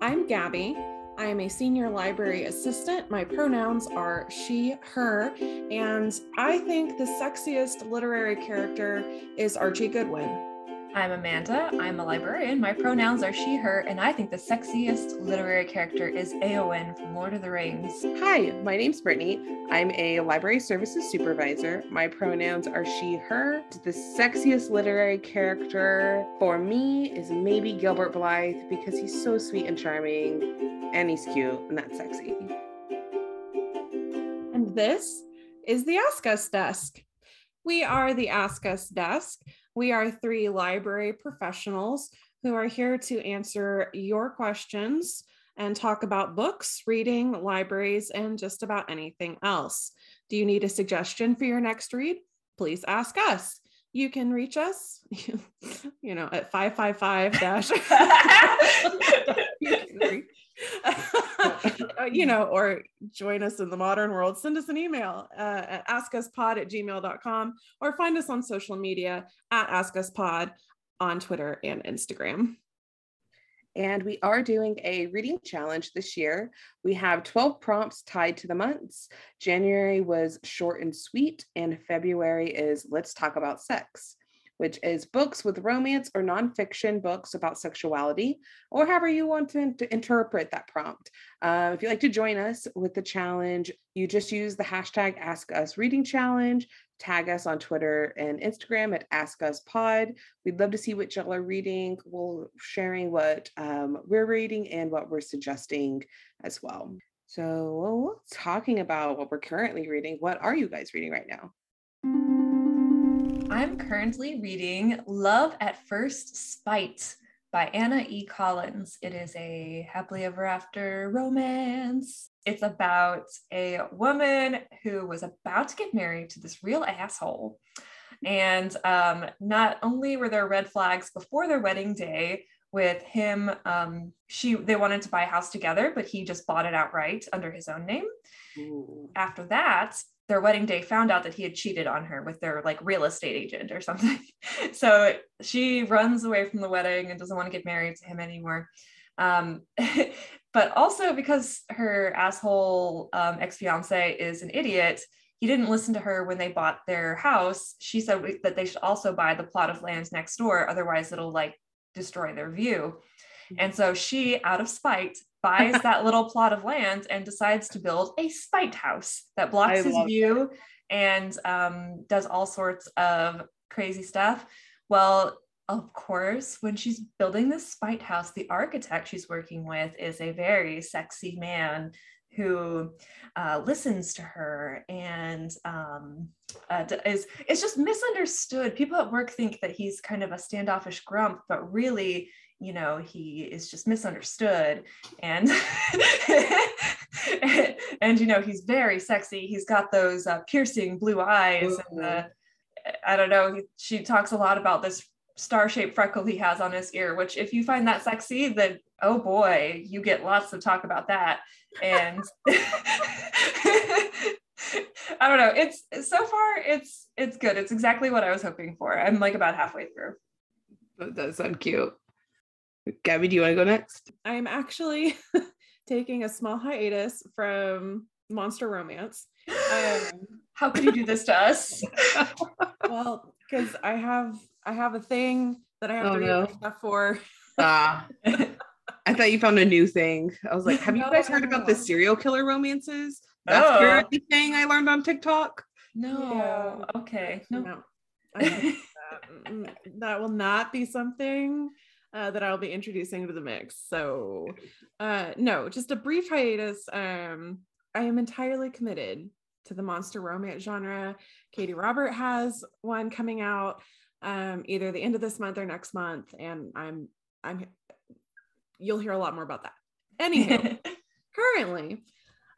I'm Gabi. I am a senior library assistant. My pronouns are she, her, and I think the sexiest literary character is Archie Goodwin. I'm Amanda. I'm a librarian. My pronouns are she, her, and I think the sexiest literary character is Eowyn from Lord of the Rings. Hi, my name's Britney. I'm a library services supervisor. My pronouns are she, her. The sexiest literary character for me is maybe Gilbert Blythe because he's so sweet and charming and he's cute and that's sexy. And this is the Ask Us Desk. We are the Ask Us Desk. We are three library professionals who are here to answer your questions and talk about books, reading, libraries, and just about anything else. Do you need a suggestion for your next read? Please ask us. You can reach us, you know, at 555 dash. you know, or join us in the modern world, send us an email uh, at askuspod at gmail.com or find us on social media at askuspod on Twitter and Instagram. And we are doing a reading challenge this year. We have 12 prompts tied to the months. January was short and sweet, and February is let's talk about sex which is books with romance or nonfiction books about sexuality, or however you want to, to interpret that prompt. Uh, if you'd like to join us with the challenge, you just use the hashtag Ask Us Reading Challenge, tag us on Twitter and Instagram at Ask Us Pod. We'd love to see what y'all are reading. We'll sharing what um, we're reading and what we're suggesting as well. So, talking about what we're currently reading, what are you guys reading right now? I'm currently reading Love at First Spite by Anna E. Collins. It is a happily ever after romance. It's about a woman who was about to get married to this real asshole. And um, not only were there red flags before their wedding day with him, um, she they wanted to buy a house together, but he just bought it outright under his own name. Ooh. After that, their wedding day found out that he had cheated on her with their like real estate agent or something. so she runs away from the wedding and doesn't want to get married to him anymore. Um, but also because her asshole um, ex fiance is an idiot, he didn't listen to her when they bought their house. She said that they should also buy the plot of land next door, otherwise, it'll like destroy their view. And so she, out of spite, buys that little plot of land and decides to build a spite house that blocks I his view that. and um, does all sorts of crazy stuff. Well, of course, when she's building this spite house, the architect she's working with is a very sexy man who uh, listens to her and um, uh, is is just misunderstood. People at work think that he's kind of a standoffish grump, but really you know he is just misunderstood and and, you know he's very sexy he's got those uh, piercing blue eyes and the i don't know she talks a lot about this star-shaped freckle he has on his ear which if you find that sexy then oh boy you get lots of talk about that and I don't know. It's so far it's it's good. It's exactly what I was hoping for. I'm like about halfway through. That does sound cute. Gabi, do you want to go next? I'm actually taking a small hiatus from Monster Romance. Um, How could you do this to us? well, because I have I have a thing that I have oh, to read no. stuff for. Ah. I thought you found a new thing. I was like, have no, you guys heard about the serial killer romances? That's oh. the thing I learned on TikTok. No. Yeah. Okay. No. no. that. that will not be something uh, that I'll be introducing to the mix. So, uh, no, just a brief hiatus. Um, I am entirely committed to the monster romance genre. Katee Robert has one coming out um, either the end of this month or next month, and I'm I'm you'll hear a lot more about that. Anywho, currently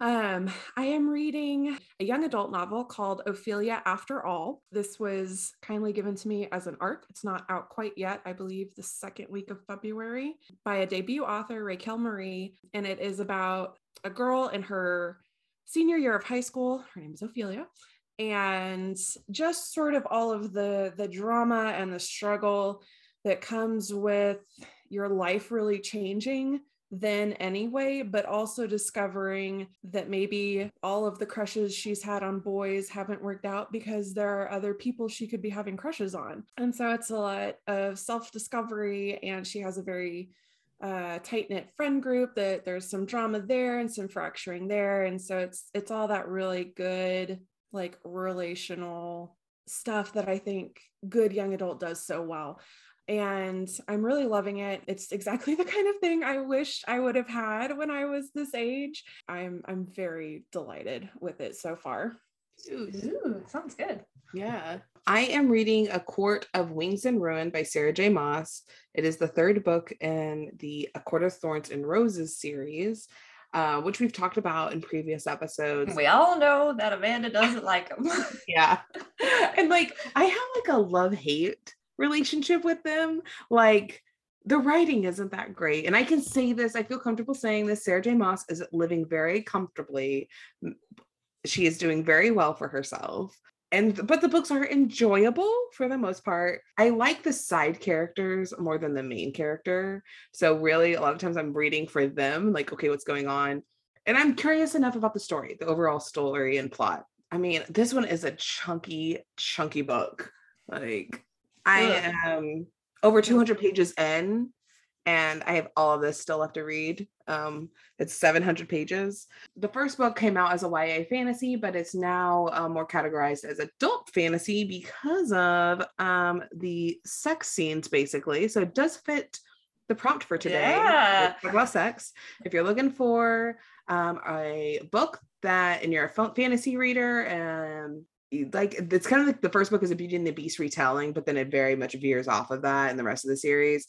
um, I am reading a young adult novel called Ophelia After All. This was kindly given to me as an ARC. It's not out quite yet, I believe the second week of February, by a debut author, Raquel Marie. And it is about a girl in her senior year of high school. Her name is Ophelia. And just sort of all of the, the drama and the struggle that comes with your life really changing then anyway, but also discovering that maybe all of the crushes she's had on boys haven't worked out because there are other people she could be having crushes on. And so it's a lot of self discovery, and she has a very uh, tight knit friend group that there's some drama there and some fracturing there, and so it's it's all that really good like relational stuff that I think good young adult does so well. And I'm really loving it. It's exactly the kind of thing I wish I would have had when I was this age. I'm I'm very delighted with it so far. Ooh, sounds good. Yeah. I am reading A Court of Wings and Ruin by Sarah J. Maas. It is the third book in the A Court of Thorns and Roses series. Uh, which we've talked about in previous episodes. We all know that Amanda doesn't like them. yeah. And like, I have like a love hate relationship with them. Like, the writing isn't that great. And I can say this, I feel comfortable saying this. Sarah J. Maas is living very comfortably. She is doing very well for herself and but the books are enjoyable for the most part i like the side characters more than the main character so really a lot of times i'm reading for them like okay what's going on and i'm curious enough about the story the overall story and plot i mean this one is a chunky chunky book like i am over 200 pages in and I have all of this still left to read. Um, it's 700 pages. The first book came out as a YA fantasy, but it's now uh, more categorized as adult fantasy because of um, the sex scenes, basically. So it does fit the prompt for today. Yeah. Talk about sex. If you're looking for um, a book that, and you're a fantasy reader, and like it's kind of like the first book is a Beauty and the Beast retelling, but then it very much veers off of that in the rest of the series.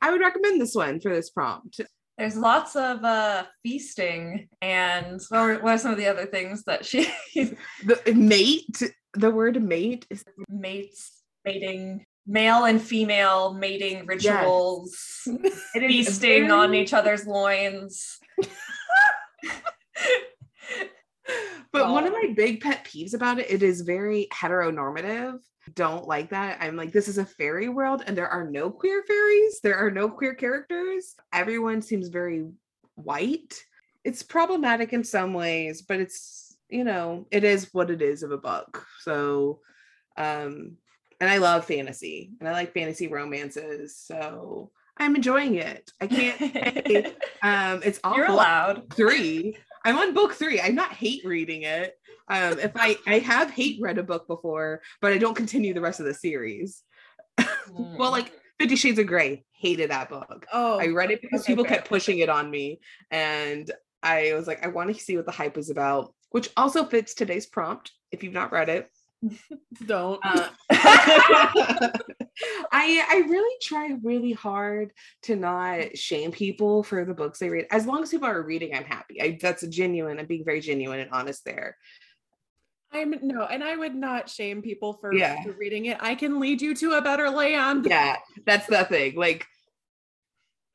I would recommend this one for this prompt. There's lots of uh, feasting, and what are, what are some of the other things that she the mate? The word mate is mates, mating, male and female mating rituals, yes. feasting very... on each other's loins. but oh. one of my big pet peeves about it, it is very heteronormative don't like that. I'm like, this is a fairy world and there are no queer fairies. There are no queer characters. Everyone seems very white. It's problematic in some ways, but it's, you know, it is what it is of a book. So, um, and I love fantasy and I like fantasy romances. So I'm enjoying it. I can't um, it's all You're allowed. Three. I'm on book three. I'm not hate reading it. Um, if I I have hate read a book before, but I don't continue the rest of the series. Well, like Fifty Shades of Grey, hated that book. Oh, I read it because okay, people fair. kept pushing it on me, and I was like, I want to see what the hype was about, which also fits today's prompt. If you've not read it, don't. Uh, I I really try really hard to not shame people for the books they read. As long as people are reading, I'm happy. I, that's a genuine. I'm being very genuine and honest there. I'm no, and I would not shame people for, yeah. for reading it. I can lead you to a better land. Yeah, that's the thing. Like,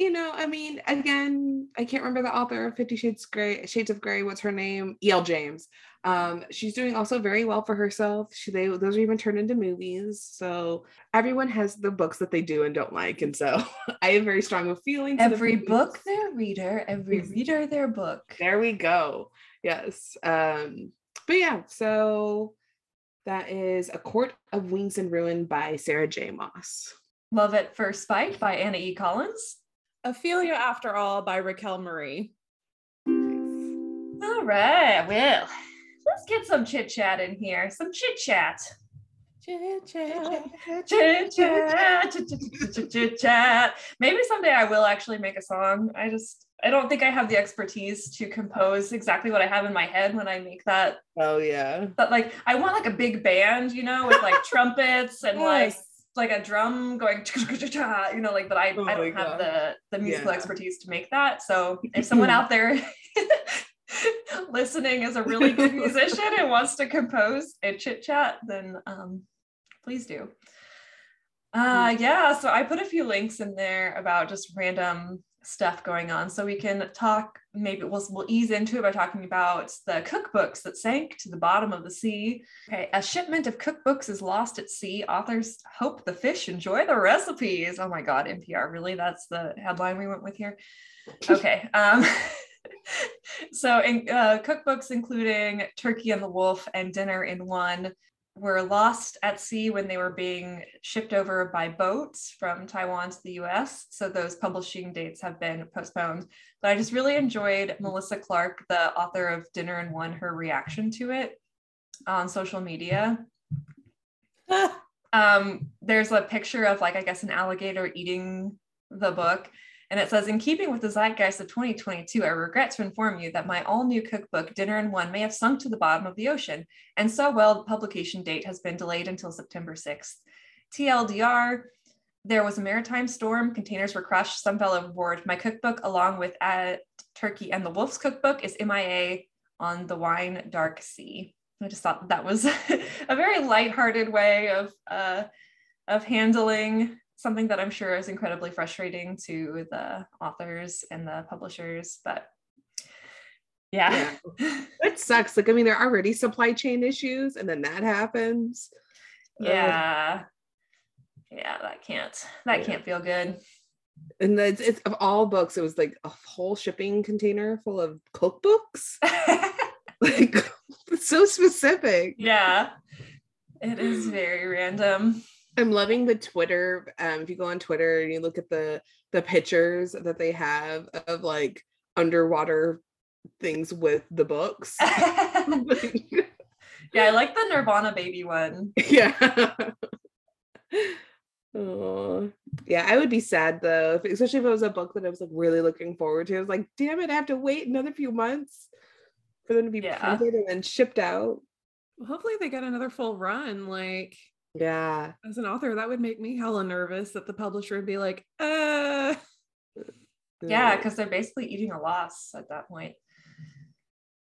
you know, I mean, again, I can't remember the author of Fifty Shades Gray, Shades of Grey. What's her name? E.L. James. Um, she's doing also very well for herself. She they those are even turned into movies. So everyone has the books that they do and don't like, and so I have very strong feelings. Every the book their reader, every reader their book. There we go. Yes. Um, but yeah, so that is A Court of Wings and Ruin by Sarah J. Maas. Love at First Spite by Anna E. Collins. Ophelia After All by Raquel Marie. All right, well, let's get some chit chat in here. Some chit chat. Chit chat, chit chat, chit chat. Maybe someday I will actually make a song. I just I don't think I have the expertise to compose exactly what I have in my head when I make that. Oh yeah. But like I want like a big band, you know, with like trumpets and like like a drum going you know like but I, oh I don't have the the musical yeah. expertise to make that. So if someone out there listening is a really good musician and wants to compose a chit chat, then um please do. Uh yeah, so I put a few links in there about just random stuff going on. So we can talk, maybe we'll, we'll ease into it by talking about the cookbooks that sank to the bottom of the sea. Okay, a shipment of cookbooks is lost at sea. Authors hope the fish enjoy the recipes. Oh my God, NPR, really? That's the headline we went with here. Okay. Um, so in uh, cookbooks including Turkey and the Wolf and Dinner in One were lost at sea when they were being shipped over by boats from Taiwan to the US. So those publishing dates have been postponed. But I just really enjoyed Melissa Clark, the author of Dinner in One, her reaction to it on social media. um, there's a picture of like, I guess, an alligator eating the book. And it says, in keeping with the zeitgeist of 2022, I regret to inform you that my all new cookbook, Dinner in One, may have sunk to the bottom of the ocean. And so well, the publication date has been delayed until September 6th. TLDR, there was a maritime storm, containers were crushed, some fell overboard. My cookbook, along with At Turkey and the Wolf's cookbook, is MIA on the wine dark sea. I just thought that was a very lighthearted way of uh, of handling something that I'm sure is incredibly frustrating to the authors and the publishers, but yeah. yeah. It sucks. Like, I mean, there are already supply chain issues, and then that happens. Yeah. yeah, that can't that yeah. can't feel good. And it's, it's of all books, it was like a whole shipping container full of cookbooks. like so specific. Yeah. It is very random. I'm loving the Twitter. Um, if you go on Twitter and you look at the the pictures that they have of like underwater things with the books. yeah, I like the Nirvana baby one. Yeah. oh, yeah, I would be sad though, especially if it was a book that I was like really looking forward to. I was like, damn it, I have to wait another few months for them to be yeah. printed and then shipped out. Well, hopefully they get another full run. Like yeah. As an author, that would make me hella nervous that the publisher would be like, uh yeah, because they're basically eating a loss at that point.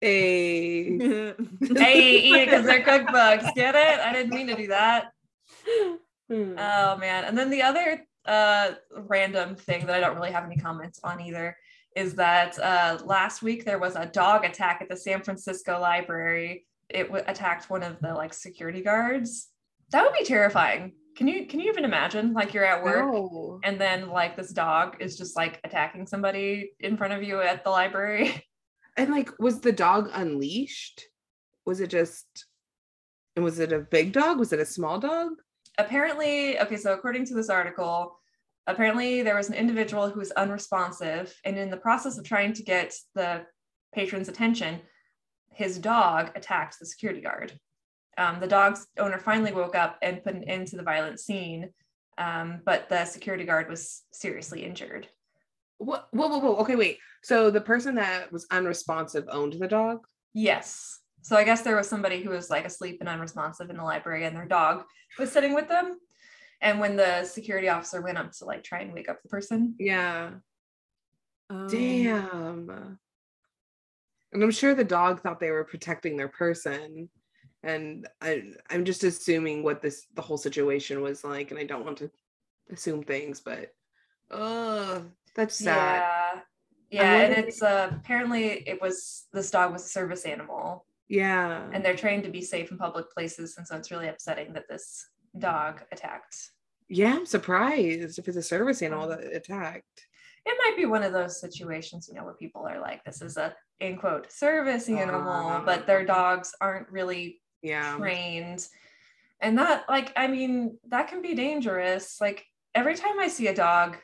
Hey, hey, eat it because they're cookbooks. Get it? I didn't mean to do that. Hmm. Oh man. And then the other uh random thing that I don't really have any comments on either is that uh last week there was a dog attack at the San Francisco library. It w- attacked one of the like security guards that would be terrifying. Can you can you even imagine like you're at work no. and then like this dog is just like attacking somebody in front of you at the library? And like was the dog unleashed? Was it just and was it a big dog? Was it a small dog? Apparently, okay, so according to this article, apparently there was an individual who was unresponsive and in the process of trying to get the patron's attention, his dog attacked the security guard um, the dog's owner finally woke up and put an end to the violent scene, um, but the security guard was seriously injured. What? Whoa, whoa, whoa. Okay, wait. So the person that was unresponsive owned the dog? Yes. So I guess there was somebody who was like asleep and unresponsive in the library, and their dog was sitting with them. And when the security officer went up to like try and wake up the person, yeah. Um, Damn. And I'm sure the dog thought they were protecting their person and I, i'm just assuming what this the whole situation was like and i don't want to assume things but oh that's sad. Yeah. Yeah and it's uh apparently it was this dog was a service animal. Yeah. And they're trained to be safe in public places and so it's really upsetting that this dog attacked. Yeah i'm surprised if it's a service animal that attacked. It might be one of those situations you know where people are like this is a in quote service animal uh, but their dogs aren't really yeah trained and that like i mean that can be dangerous like every time i see a dog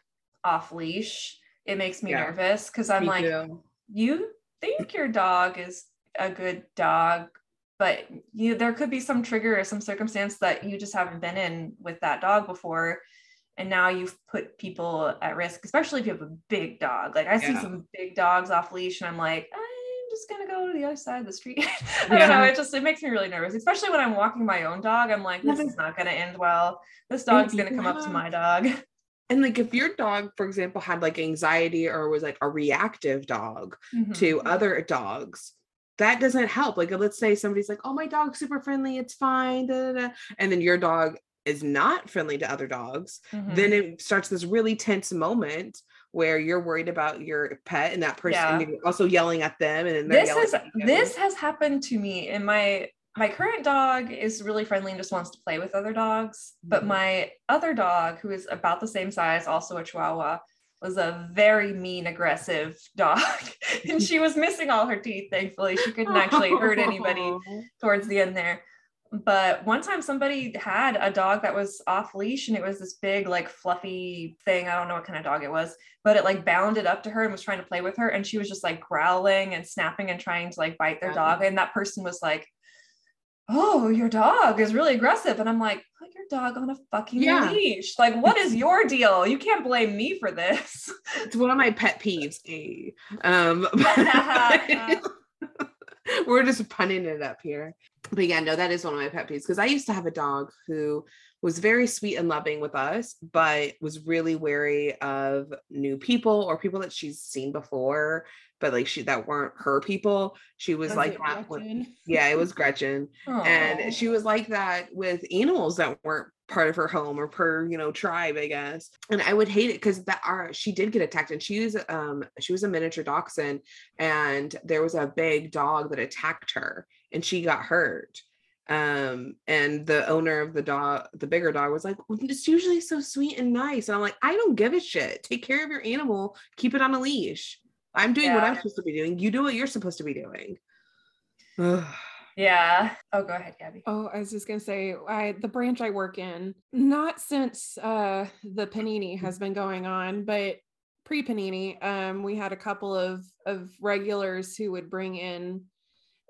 off leash it makes me yeah. nervous because i'm me like too. you think your dog is a good dog but you there could be some trigger or some circumstance that you just haven't been in with that dog before and now you've put people at risk especially if you have a big dog like i yeah. see some big dogs off leash and i'm like just gonna go to the other side of the street. I don't know. It just it makes me really nervous, especially when I'm walking my own dog. I'm like, this is not gonna end well. This dog's gonna come up to my dog. And like if your dog, for example, had like anxiety or was like a reactive dog mm-hmm. to other dogs, that doesn't help. Like let's say somebody's like, oh my dog's super friendly, it's fine, da, da, da. and then your dog is not friendly to other dogs, mm-hmm. then it starts this really tense moment where you're worried about your pet and that person yeah. also yelling at them and this has this has happened to me and my my current dog is really friendly and just wants to play with other dogs but mm-hmm. my other dog who is about the same size also a chihuahua was a very mean, aggressive dog. and she was missing all her teeth, thankfully. She couldn't actually hurt anybody towards the end there. But one time somebody had a dog that was off leash and it was this big, like fluffy thing. I don't know what kind of dog it was, but it like bounded up to her and was trying to play with her. And she was just like growling and snapping and trying to like bite their dog. And that person was like, Oh, your dog is really aggressive. And I'm like, put your dog on a fucking yeah. leash. Like, what is your deal? You can't blame me for this. It's one of my pet peeves. Um, we're just punning it up here but yeah, no, that is one of my pet peeves because I used to have a dog who was very sweet and loving with us, but was really wary of new people or people that she's seen before, but like she that weren't her people. She was, was like that. With, yeah, it was Gretchen, Aww. and she was like that with animals that weren't part of her home or per you know tribe i guess and i would hate it because that our she did get attacked and she was um she was a miniature dachshund and there was a big dog that attacked her and she got hurt. Um and the owner of the dog the bigger dog was like well, it's usually so sweet and nice. And i'm like i don't give a shit. Take care of your animal. Keep it on a leash. I'm doing yeah. what i'm supposed to be doing. You do what you're supposed to be doing. Yeah. Oh go ahead Gabi. Oh i was just gonna say i the branch i work in not since uh the panini has been going on but pre panini um we had a couple of of regulars who would bring in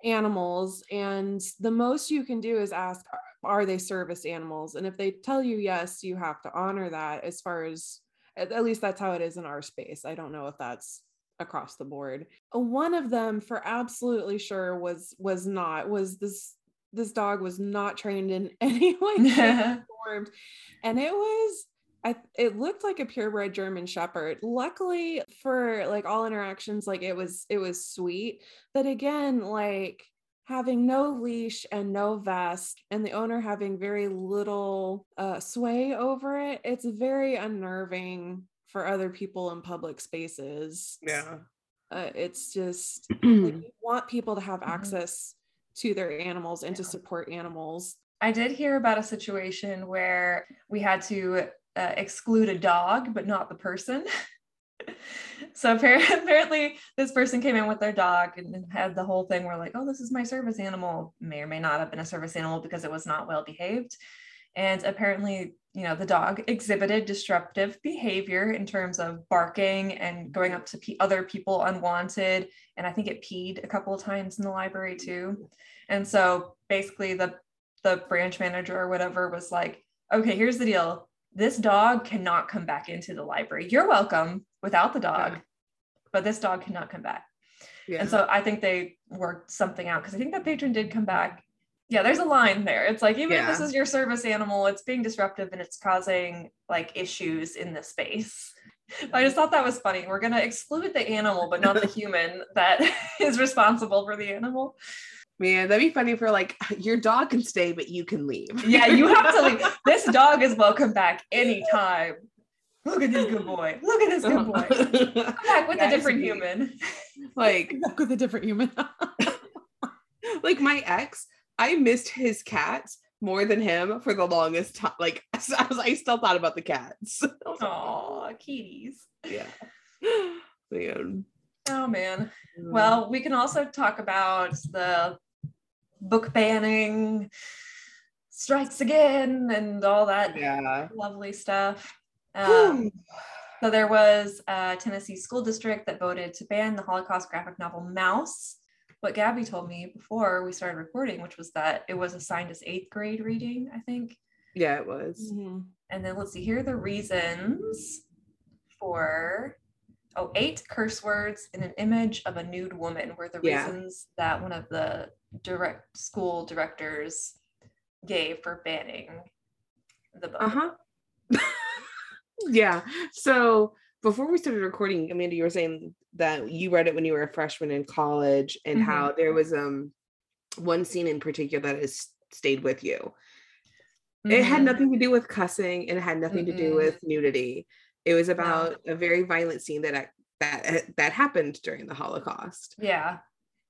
animals and the most you can do is ask are they service animals? And if they tell you yes you have to honor that as far as at least that's how it is in our space. I don't know if that's across the board. One of them for absolutely sure was was not was this this dog was not trained in any way formed and it was I, it looked like a purebred German Shepherd. Luckily for like all interactions, like it was it was sweet. But again, like having no leash and no vest, and the owner having very little uh, sway over it, it's very unnerving for other people in public spaces. Yeah, uh, it's just like you want people to have mm-hmm. access to their animals and yeah. to support animals. I did hear about a situation where we had to uh, exclude a dog, but not the person. so apparently, this person came in with their dog and had the whole thing where, like, oh, this is my service animal. May or may not have been a service animal because it was not well behaved. And apparently, you know, the dog exhibited disruptive behavior in terms of barking and going up to pe- other people unwanted. And I think it peed a couple of times in the library too. And so basically, the the branch manager or whatever was like, okay, here's the deal this dog cannot come back into the library. You're welcome without the dog, yeah. but this dog cannot come back. Yeah. And so I think they worked something out because I think that patron did come back. Yeah, there's a line there. It's like even yeah. if this is your service animal, it's being disruptive and it's causing like issues in the space. I just thought that was funny. We're gonna exclude the animal, but not the human that is responsible for the animal. Man, that'd be funny for like your dog can stay, but you can leave. Yeah, you have to leave. This dog is welcome back anytime. Look at this good boy. Look at this good boy. Come back with a different human. Like back with a different human. like my ex, I missed his cats more than him for the longest time. Like I, was, I still thought about the cats. Oh, kitties. Yeah. Man. Oh man. Well, we can also talk about the book banning strikes again and all that yeah. lovely stuff. Um, so there was a Tennessee school district that voted to ban the Holocaust graphic novel Maus. What Gabi told me before we started recording, which was that it was assigned as eighth grade reading, I think. Yeah, it was. Mm-hmm. And then let's see, here are the reasons for oh, eight curse words and an image of a nude woman were the yeah. reasons that one of the direct school directors gave for banning the book. Uh-huh. yeah. So before we started recording, Amanda, you were saying that you read it when you were a freshman in college and mm-hmm. how there was um one scene in particular that has stayed with you. Mm-hmm. It had mm-hmm. nothing to do with cussing and it had nothing mm to do with nudity. It was about a very violent scene that that that happened during the Holocaust. Yeah.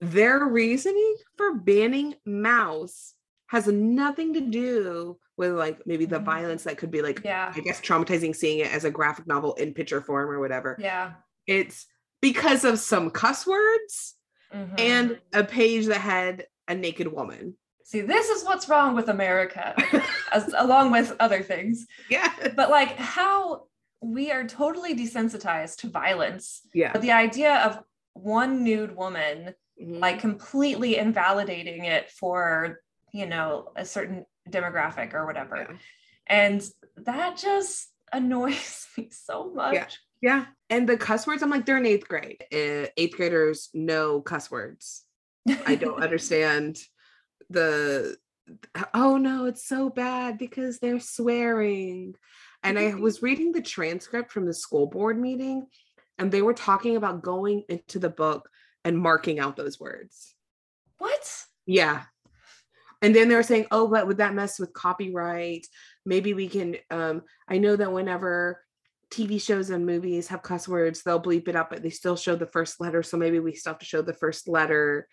Their reasoning for banning Maus has nothing to do with like maybe the Mhm. violence that could be like Yeah. I guess traumatizing seeing it as a graphic novel in picture form or whatever. Yeah. It's because of some cuss words Mhm. and a page that had a naked woman. see, this is what's wrong with America, as along with other things. yeah. But like how we are totally desensitized to violence. Yeah. But the idea of one nude woman Mhm. like completely invalidating it for, you know, a certain demographic or whatever. Yeah. And that just annoys me so much. Yeah. Yeah. And the cuss words, I'm like, they're in eighth grade. Uh, eighth graders know cuss words. I don't understand the oh no, it's so bad because they're swearing. And I was reading the transcript from the school board meeting, and they were talking about going into the book and marking out those words. what? Yeah. And then they were saying, oh, but would that mess with copyright? Maybe we can um, I know that whenever TV shows and movies have cuss words, they'll bleep it up, but they still show the first letter. So maybe we still have to show the first letter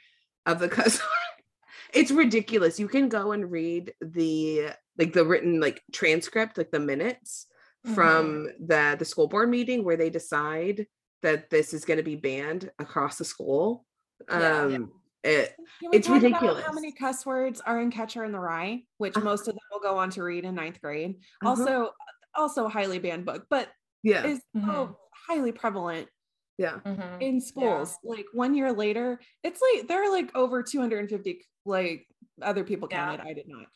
of the cuss word. It's ridiculous. You can go and read the like the written like transcript, like the minutes from the the school board meeting where they decide that this is going to be banned across the school. Yeah. Um it Can we It's talk about ridiculous. How many cuss words are in Catcher in the Rye, which Uh-huh. most of them will go on to read in ninth grade. Uh-huh. Also, also a highly banned book, but yeah. is Mhm. so highly prevalent Yeah. Mhm. in schools. Like one year later, it's like there are like over 250 like other people Yeah. counted. I did not.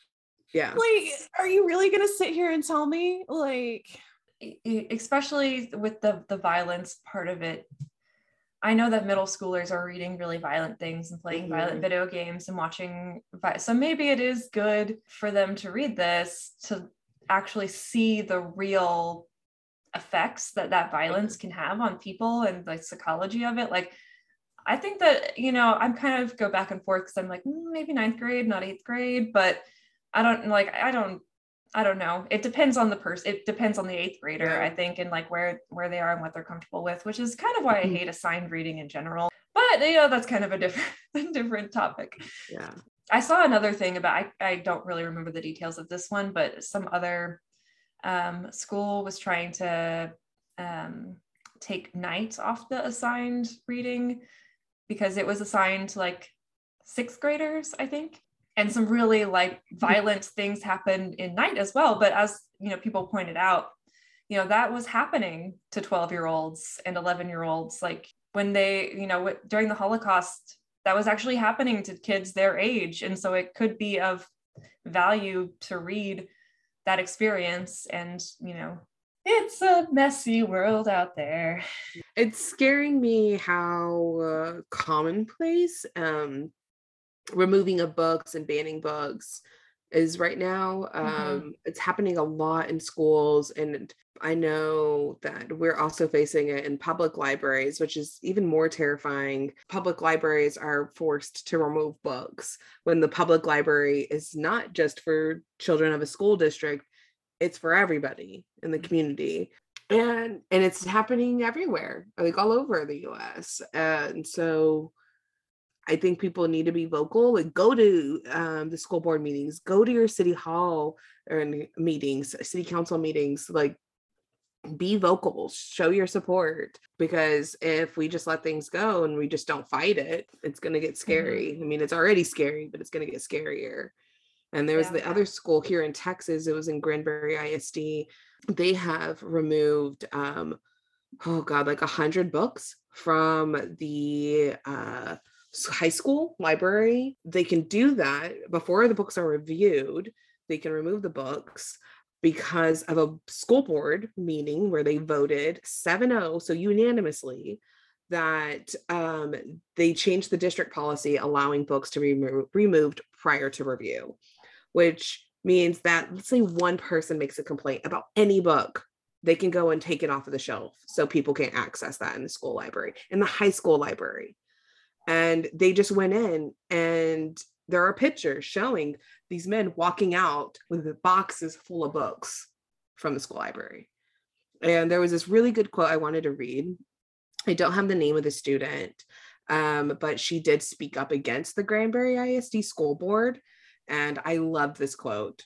Yeah. Like, are you really gonna sit here and tell me like especially with the the violence part of it i know that middle schoolers are reading really violent things and playing violent Mhm. video games and watching vi- so maybe it is good for them to read this to actually see the real effects that that violence can have on people and the psychology of it like i think that you know i'm kind of go back and forth because i'm like "Mm, maybe ninth grade not eighth grade but i don't like i don't I don't know. It depends on the person. It depends on the eighth grader, Yeah. I think, and like where where they are and what they're comfortable with, which is kind of why I Mhm. hate assigned reading in general. But you know, that's kind of a different different topic. Yeah. I saw another thing about I, I don't really remember the details of this one, but some other um, school was trying to um, take night off the assigned reading because it was assigned to like sixth graders, I think. And some really like violent things happened in night as well. But as you know, people pointed out, you know, that was happening to 12 year olds and 11 year olds. Like when they, you know, w- during the Holocaust, that was actually happening to kids their age. And so it could be of value to read that experience. And, you know, it's a messy world out there. It's scaring me how uh, commonplace um, removing of books and banning books is right now. Um, Mhm. It's happening a lot in schools, and I know that we're also facing it in public libraries, which is even more terrifying. Public libraries are forced to remove books when the public library is not just for children of a school district, it's for everybody in the community and and it's happening everywhere like all over the us and so i think people need to be vocal like go to um, the school board meetings go to your city hall or in meetings city council meetings like be vocal show your support because if we just let things go and we just don't fight it it's going to get scary. I mean it's already scary but it's going to get scarier. And there was Yeah. the other school here in texas it was in granbury isd they have removed um oh god like a hundred books from the uh high school library they can do that before the books are reviewed they can remove the books because of a school board meeting where they voted 7-0 so unanimously that um, they changed the district policy allowing books to be remo- removed prior to review which means that let's say one person makes a complaint about any book they can go and take it off of the shelf so people can't access that in the school library in the high school library and they just went in and there are pictures showing these men walking out with boxes full of books from the school library and there was this really good quote i wanted to read i don't have the name of the student um, but she did speak up against the granbury isd school board and I love this quote.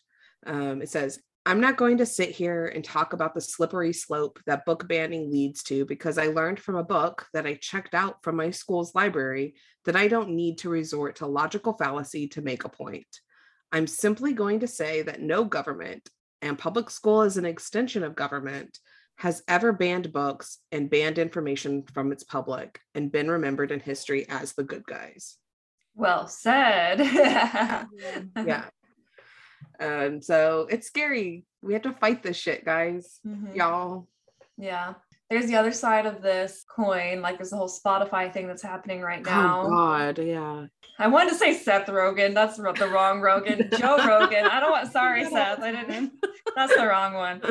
Um, it says, I'm not going to sit here and talk about the slippery slope that book banning leads to because I learned from a book that I checked out from my school's library that I don't need to resort to logical fallacy to make a point. I'm simply going to say that no government, and public school is an extension of government, has ever banned books and banned information from its public and been remembered in history as the good guys. Well said. yeah. And so it's scary. We have to fight this shit, guys. Mhm. Y'all. Yeah. There's the other side of this coin. Like there's the whole Spotify thing that's happening right now. Oh God, yeah. I wanted to say Seth Rogen. That's the wrong Rogan. Joe Rogan. I don't want. Sorry, Seth. I didn't. That's the wrong one.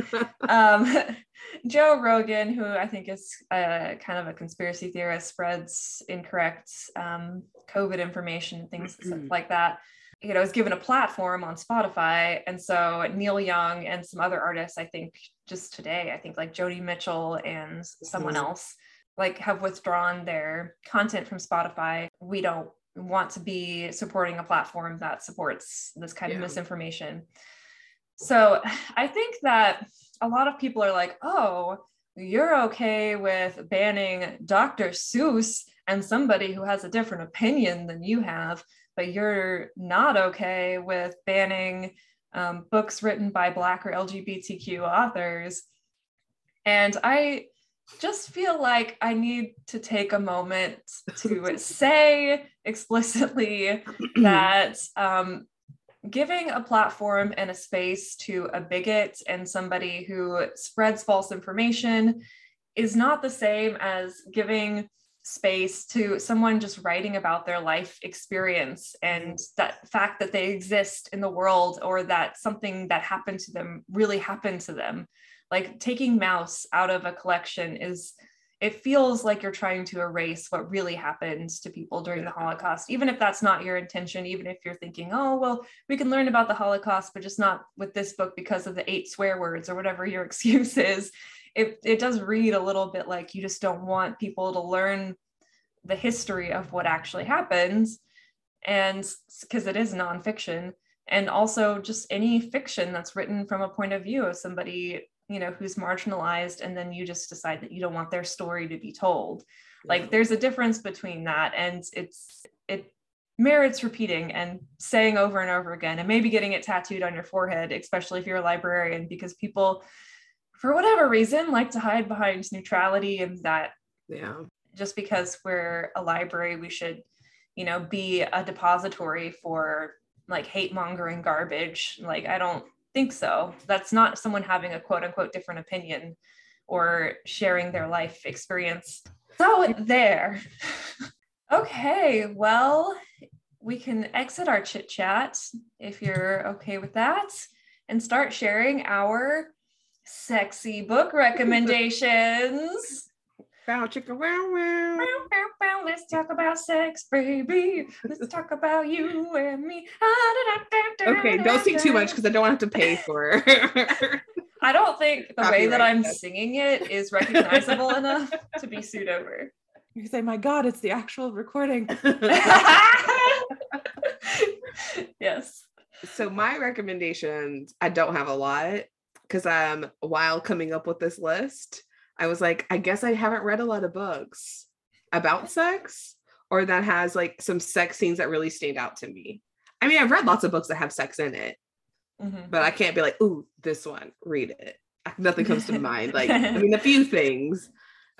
Um, Joe Rogan, who I think is uh, kind of a conspiracy theorist, spreads incorrect um, COVID information and things like that. You know, is given a platform on Spotify, and so Neil Young and some other artists, I think, just today, I think like Joni Mitchell and someone Mhm. else, like have withdrawn their content from Spotify. We don't want to be supporting a platform that supports this kind of misinformation. So I think that a lot of people are like, oh, you're okay with banning Dr. Seuss and somebody who has a different opinion than you have, but you're not okay with banning um, books written by Black or LGBTQ authors. And I just feel like I need to take a moment to say explicitly that um, giving a platform and a space to a bigot and somebody who spreads false information is not the same as giving space to someone just writing about their life experience and that fact that they exist in the world or that something that happened to them really happened to them. Like taking Maus out of a collection is it feels like you're trying to erase what really happened to people during the holocaust even if that's not your intention even if you're thinking oh well we can learn about the holocaust but just not with this book because of the eight swear words or whatever your excuse is it, it does read a little bit like you just don't want people to learn the history of what actually happens and because it is nonfiction. And also just any fiction that's written from a point of view of somebody you know who's marginalized and then you just decide that you don't want their story to be told. Like there's a difference between that and it's it merits repeating and saying over and over again and maybe getting it tattooed on your forehead especially if you're a librarian because people for whatever reason like to hide behind neutrality and that Yeah. just because we're a library we should you know be a depository for like hate mongering garbage. Like i don't think so. That's not someone having a quote unquote different opinion or sharing their life experience. So there. Okay well we can exit our chit chat if you're okay with that and start sharing our sexy book recommendations Bow chicka wow wow. Bow, bow, Let's talk about sex, baby. Let's talk about you and me. Ah, okay, don't sing too much because I don't have to pay for. I don't think the way that I'm singing it is recognizable enough to be sued over. You say, my God, it's the actual recording. yes. so my recommendations, I don't have a lot because um while coming up with this list, I was like, I guess I haven't read a lot of books about sex or that has like some sex scenes that really stand out to me. I mean, I've read lots of books that have sex in it, Mhm. but I can't be like, ooh, this one, read it. Nothing comes to mind. Like, I mean, a few things.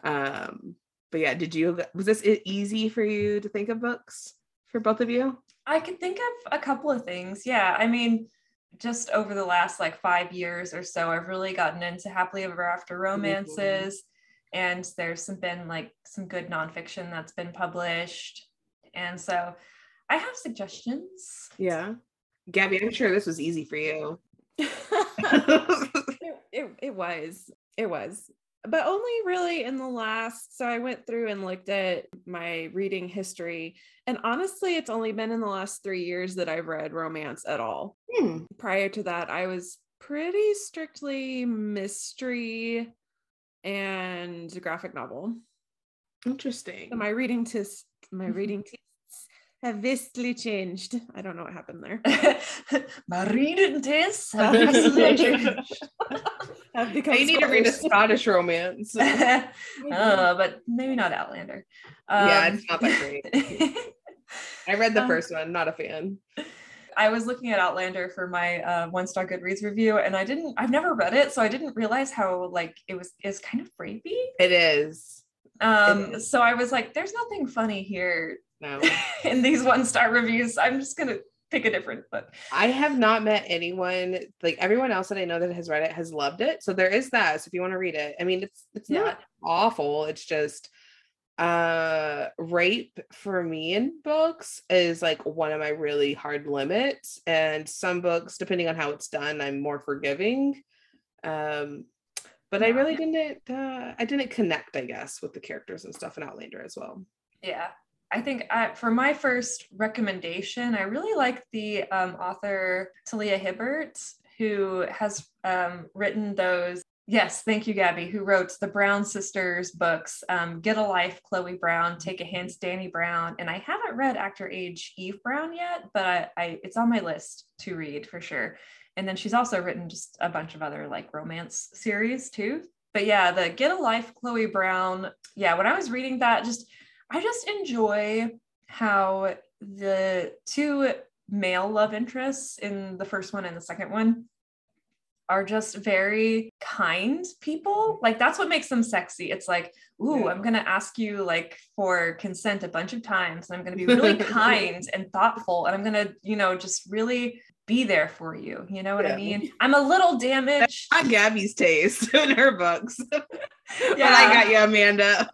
Um, but yeah, did you was this easy for you to think of books for both of you? I can think of a couple of things. Yeah. I mean, just over the last like five years or so, I've really gotten into happily ever after romances. And there's some been like some good nonfiction that's been published. And so I have suggestions. Yeah. Gabi, I'm sure this was easy for you. it, it, it was it was but only really in the last so i went through and looked at my reading history and honestly it's only been in the last three years that i've read romance at all Hmm. prior to that i was pretty strictly mystery and graphic novel Interesting. so my reading tis my reading tastes have vastly changed. I don't know what happened there. My reading tastes have vastly changed. Have become I need to read a Scottish. Scottish romance. uh, but maybe not Outlander. Yeah, it's not that great. great. I read the Um, first one, not a fan. I was looking at Outlander for my uh, one star Goodreads review, and I didn't. I've never read it, so I didn't realize how like it was is kind of rapey. It is. Um, is. so I was like, "There's nothing funny here No. in these one star reviews. I'm just gonna pick a different book." I have not met anyone like everyone else that I know that has read it has loved it. So there is that. So if you want to read it, I mean it's it's Yeah. not awful. It's just uh rape for me in books is like one of my really hard limits and some books depending on how it's done i'm more forgiving um but i really didn't uh i didn't connect i guess with the characters and stuff in outlander as well Yeah, I think I, for my first recommendation, I really like the um, author Talia Hibbert, who has um, written those. Yes, thank you, Gabi, who wrote the Brown sisters books, um, Get a Life, Chloe Brown, Take a Hint, Danny Brown. And I haven't read Act Your Age Eve Brown yet, but I, I it's on my list to read for sure. And then she's also written just a bunch of other like romance series too. But yeah, the Get a Life, Chloe Brown. Yeah, when I was reading that, just I just enjoy how the two male love interests in the first one and the second one are just very kind people. Like that's what makes them sexy. It's like, ooh, Yeah. I'm gonna ask you like for consent a bunch of times, and I'm gonna be really kind and thoughtful, and I'm gonna, you know, just really be there for you. You know what I mean? I'm a little damaged. not gabi's taste in her books but i got you amanda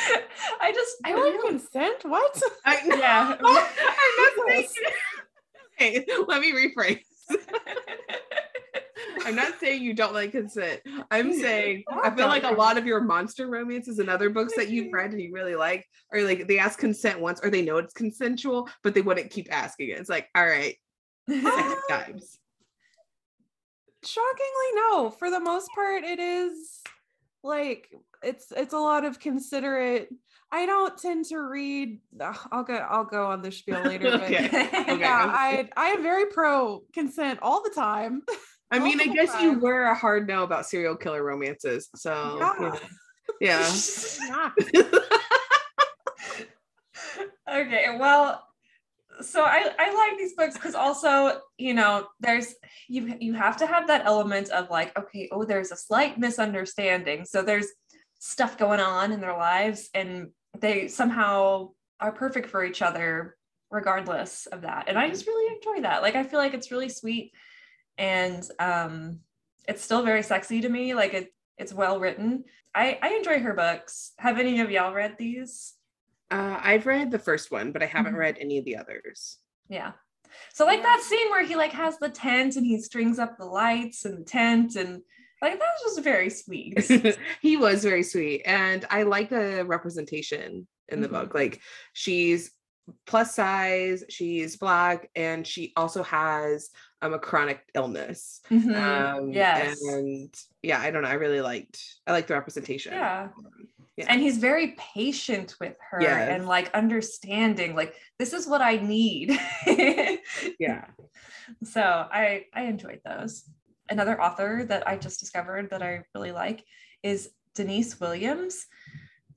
I just I I like like consent. What? I, Yeah. I'm not saying, okay, let me rephrase. I'm not saying you don't like consent. I'm saying I feel like a lot of your monster romances and other books that you've read and you really like are like they ask consent once or they know it's consensual, but they wouldn't keep asking it. It's like, all right, sex times. Shockingly, no. For the most part, it is like it's it's a lot of considerate. I don't tend to read. I'll go. I'll go on the spiel later. But Okay. Okay. yeah, I I am very pro consent all the time. I mean, I guess you were a hard no about serial killer romances. So Yeah. yeah. Yeah. okay, well, so I I like these books because also you know there's you you have to have that element of like okay oh there's a slight misunderstanding so there's stuff going on in their lives and they somehow are perfect for each other regardless of that and I just really enjoy that like I feel like it's really sweet and um it's still very sexy to me like it it's well written I I enjoy her books have any of y'all read these Uh, I've read the first one, but I haven't Mhm. read any of the others. Yeah. So like that scene where he like has the tent and he strings up the lights and the tent and like that was just very sweet. he was very sweet and i like the representation in the Mhm. book like she's plus size she's black and she also has um, a chronic illness Mhm. um yes. and yeah i don't know i really liked i like the representation Yeah. Yeah. And he's very patient with her Yes. and like understanding like this is what I need. yeah so I I enjoyed those. Another author that I just discovered that I really like is Denise Williams.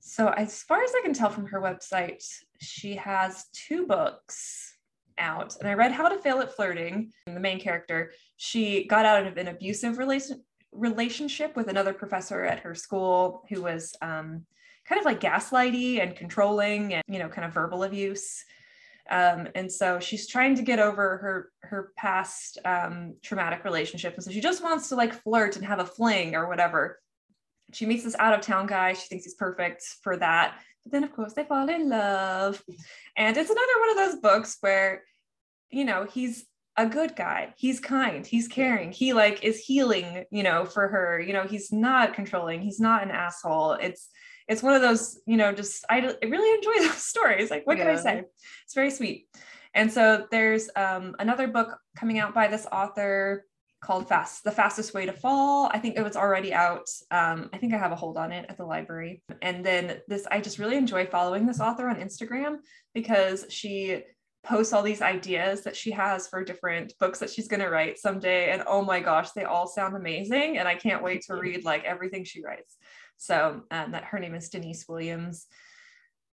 So as far as I can tell from her website, she has two books out. And I read How to Fail at Flirting. The main character, she got out of an abusive relation relationship with another professor at her school who was um, kind of like gaslighty and controlling and you know kind of verbal abuse um, and so she's trying to get over her her past um, traumatic relationship. And so she just wants to like flirt and have a fling or whatever. She meets this out of town guy. She thinks he's perfect for that. But then of course they fall in love. And it's another one of those books where you know he's a good guy. He's kind. He's caring. He like is healing you know for her. You know he's not controlling. He's not an asshole. It's it's one of those you know just i, I really enjoy those stories like what can i say it's very sweet and so there's um, another book coming out by this author called Fast, The Fastest Way to Fall. I think it was already out. Um, I think I have a hold on it at the library. And then this, I just really enjoy following this author on Instagram because she posts all these ideas that she has for different books that she's going to write someday. And oh my gosh, they all sound amazing. And I can't wait to read like everything she writes. So um, that her name is Denise Williams.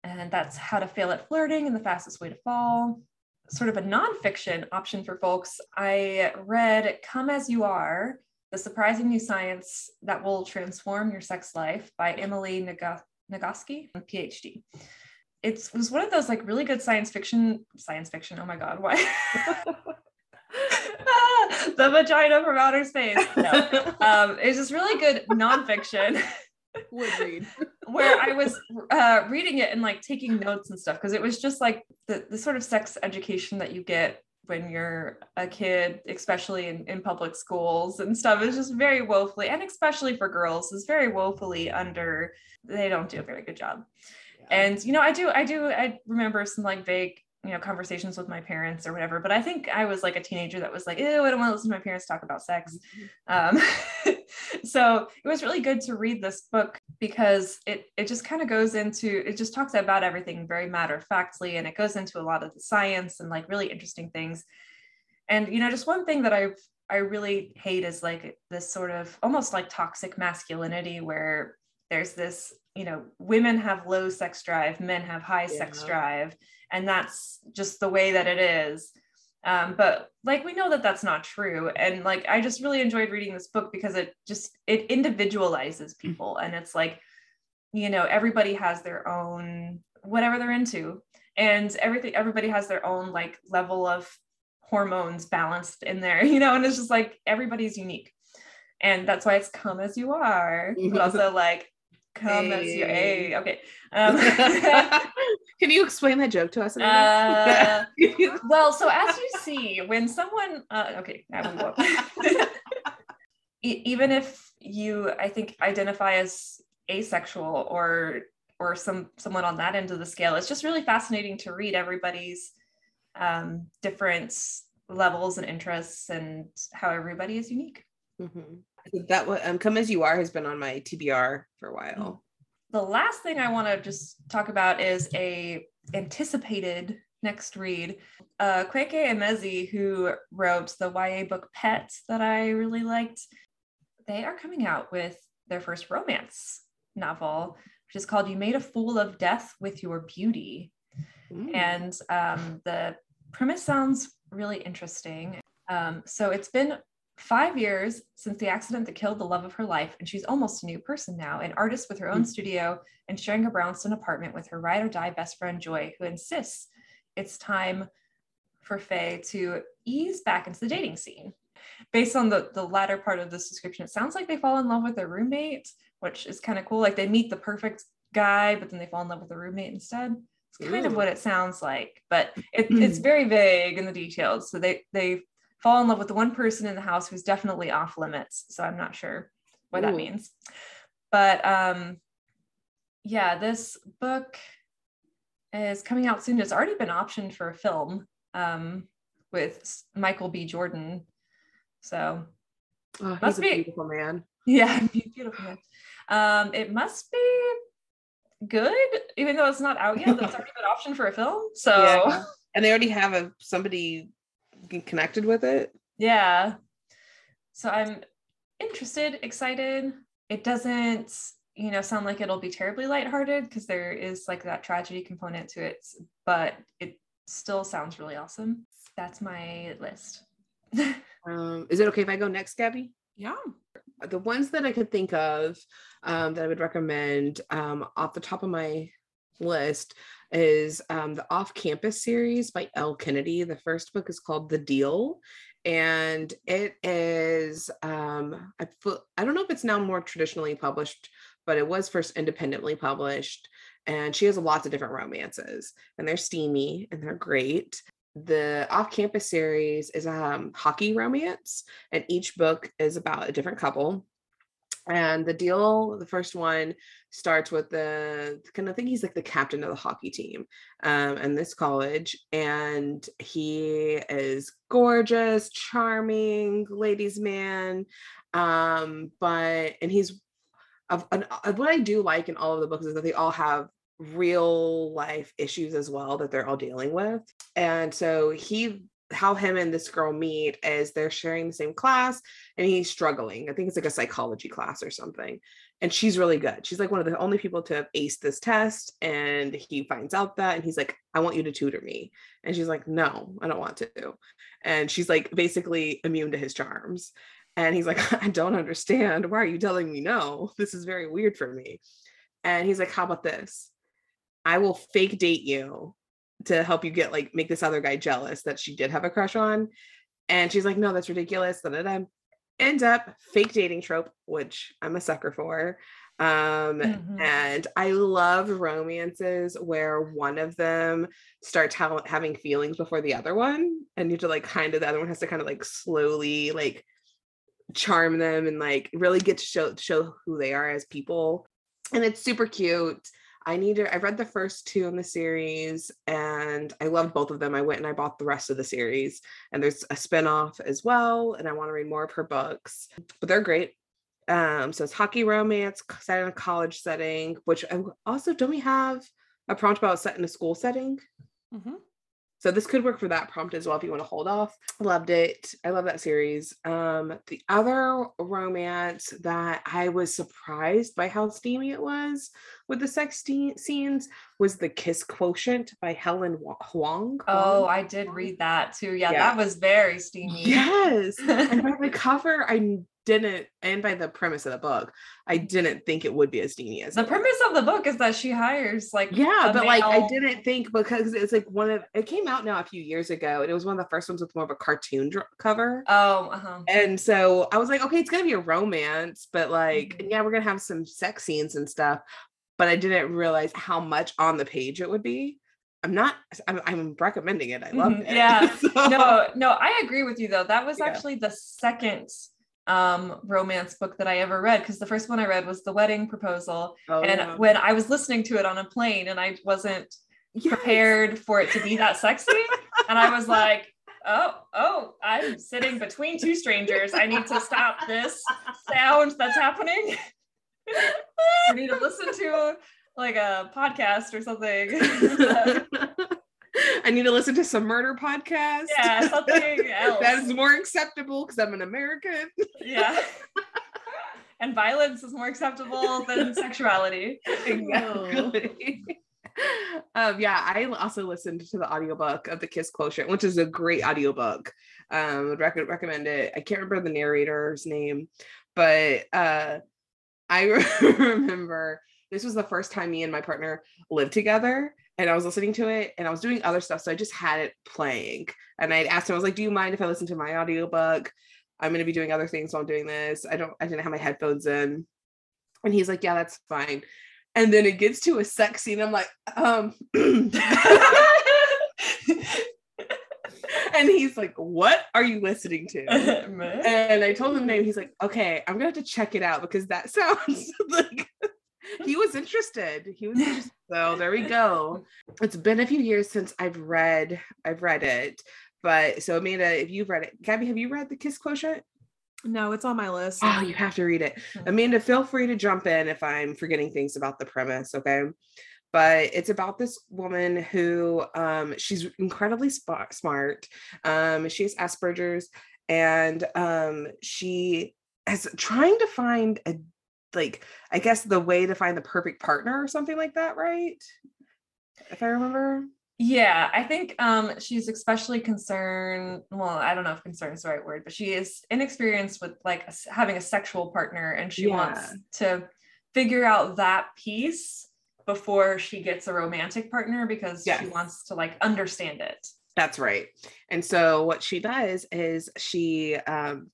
And that's How to Fail at Flirting and the Fastest Way to Fall sort of a nonfiction option for folks, I read Come As You Are, The Surprising New Science That Will Transform Your Sex Life by Emily Nagoski, PhD. It was one of those like really good science fiction, science fiction, oh my God, why? the vagina from outer space. No. Um, it's just really good nonfiction. Would read. where I was uh, reading it and like taking notes and stuff because it was just like the, the sort of sex education that you get when you're a kid, especially in, in public schools and stuff, is just very woefully, and especially for girls, is very woefully under. They don't do a very good job. Yeah. And you know, I do, I do, I remember some like vague you know conversations with my parents or whatever but i think i was like a teenager that was like ew i don't want to listen to my parents talk about sex mm-hmm. um, so it was really good to read this book because it it just kind of goes into it just talks about everything very matter of factly and it goes into a lot of the science and like really interesting things and you know just one thing that i've i really hate is like this sort of almost like toxic masculinity where there's this you know women have low sex drive men have high yeah. sex drive and that's just the way that it is um, but like we know that that's not true. And like i just really enjoyed reading this book because it just it individualizes mm. people. And it's like you know everybody has their own whatever they're into. And everything everybody has their own like level of hormones balanced in there you know and it's just like everybody's unique. And that's why it's come as you are. But also like come hey. as you a okay um, Can you explain that joke to us? Uh, well, so as you see, when someone, uh, okay, now we won't. even if you, I think, identify as asexual or or some someone on that end of the scale, it's just really fascinating to read everybody's um, different levels and interests and how everybody is unique. Mm-hmm. That um, "Come as You Are" has been on my TBR for a while the last thing I want to just talk about is a anticipated next read. Uh, Akwaeke Emezi, who wrote the YA book Pet that I really liked, they are coming out with their first romance novel, which is called You Made a Fool of Death with Your Beauty. Mm. And um, the premise sounds really interesting. Um, so it's been five years since the accident that killed the love of her life, and she's almost a new person now, an artist with her own mm-hmm. studio and sharing a brownstone apartment with her ride or die best friend Joy, who insists it's time for Faye to ease back into the dating scene. Based on the, the latter part of this description, it sounds like they fall in love with their roommate, which is kind of cool. Like they meet the perfect guy, but then they fall in love with the roommate instead. It's kind Ooh. of what it sounds like, but it, it's very vague in the details. So they they fall in love with the one person in the house who's definitely off limits. So I'm not sure what Ooh. that means. But um, yeah, this book is coming out soon. It's already been optioned for a film um, with Michael B. Jordan. So oh, must be beautiful man. Yeah, beautiful man. Um, it must be good, even though it's not out yet. That's already been optioned for a film. So yeah. and they already have a somebody connected with it. Yeah. So I'm interested, excited. It doesn't, you know, sound like it'll be terribly lighthearted because there is like that tragedy component to it, but it still sounds really awesome. That's my list. um, is it okay if I go next, Gabi? Yeah. The ones that I could think of um, that I would recommend um, off the top of my list is um, the Off Campus series by Elle Kennedy. The first book is called The Deal. And it is, um, I, I don't know if it's now more traditionally published, but it was first independently published. And she has lots of different romances, and they're steamy and they're great. The Off Campus series is a um, hockey romance, and each book is about a different couple And the deal, the first one starts with the kind of think he's like the captain of the hockey team um in this college. And he is gorgeous, charming, ladies' man. Um, but and he's of, of what I do like in all of the books is that they all have real life issues as well that they're all dealing with. And so he how him and this girl meet is they're sharing the same class and he's struggling. I think it's like a psychology class or something. And she's really good. She's like one of the only people to have aced this test. And he finds out that and he's like, I want you to tutor me. And she's like, No, I don't want to. And she's like basically immune to his charms. And he's like, I don't understand. Why are you telling me no? This is very weird for me. And he's like, How about this? I will fake date you to help you get like make this other guy jealous that she did have a crush on. And she's like, no, that's ridiculous. Da, da, da. End up fake dating trope, which I'm a sucker for. Um, mm-hmm. and I love romances where one of them starts ha- having feelings before the other one, and you have to like kind of the other one has to kind of like slowly like charm them and like really get to show show who they are as people. And it's super cute. I need to, I read the first two in the series and I loved both of them. I went and I bought the rest of the series. And there's a spinoff as well. And I want to read more of her books, but they're great. Um, so it's hockey romance set in a college setting, which I also don't we have a prompt about set in a school setting? Mm-hmm. So this could work for that prompt as well if you want to hold off. Loved it. I love that series. Um, the other romance that I was surprised by how steamy it was with the sex scenes was The Kiss Quotient by Helen Hoang. Oh, I did read that too. Yeah, yeah. that was very steamy. Yes. and by the cover, I didn't and by the premise of the book i didn't think it would be as steamy as the premise of the book is that she hires like yeah but male... like i didn't think because it's like one of it came out now a few years ago and it was one of the first ones with more of a cartoon dr- cover oh uh-huh. and so i was like okay it's gonna be a romance but like mm-hmm. yeah we're gonna have some sex scenes and stuff but i didn't realize how much on the page it would be I'm not. I'm, I'm recommending it. I love mm-hmm. it. Yeah. so. No, no, I agree with you though. That was yeah. actually the second um, romance book that I ever read because the first one I read was The Wedding Proposal. Oh, and yeah. when I was listening to it on a plane and I wasn't yes. prepared for it to be that sexy, and I was like, oh, oh, I'm sitting between two strangers. I need to stop this sound that's happening. I need to listen to like a podcast or something. I need to listen to some murder podcast. Yeah, something else. that is more acceptable because I'm an American. yeah. and violence is more acceptable than sexuality. Exactly. um, yeah, I also listened to the audiobook of The Kiss Quotient, which is a great audiobook. Um, I would rec- recommend it. I can't remember the narrator's name, but uh, I remember this was the first time me and my partner lived together and I was listening to it and I was doing other stuff. So I just had it playing. And I asked him, I was like, Do you mind if I listen to my audiobook? I'm gonna be doing other things while I'm doing this. I don't I didn't have my headphones in. And he's like, Yeah, that's fine. And then it gets to a sex scene. I'm like, um and he's like, What are you listening to? and I told him the name. He's like, Okay, I'm gonna have to check it out because that sounds like he was interested. He was interested. So there we go. It's been a few years since I've read I've read it. But so Amanda, if you've read it, Gabi, have you read the Kiss Quotient? No, it's on my list. Oh, you have to read it. Hmm. Amanda, feel free to jump in if I'm forgetting things about the premise, okay? But it's about this woman who um, she's incredibly sp- smart. Um, she has Asperger's and um, she is trying to find a like I guess the way to find the perfect partner or something like that, right? If I remember. Yeah, I think um, she's especially concerned. Well, I don't know if concern is the right word, but she is inexperienced with like having a sexual partner, and she yeah. wants to figure out that piece before she gets a romantic partner because yes. she wants to like understand it. That's right. And so what she does is she um,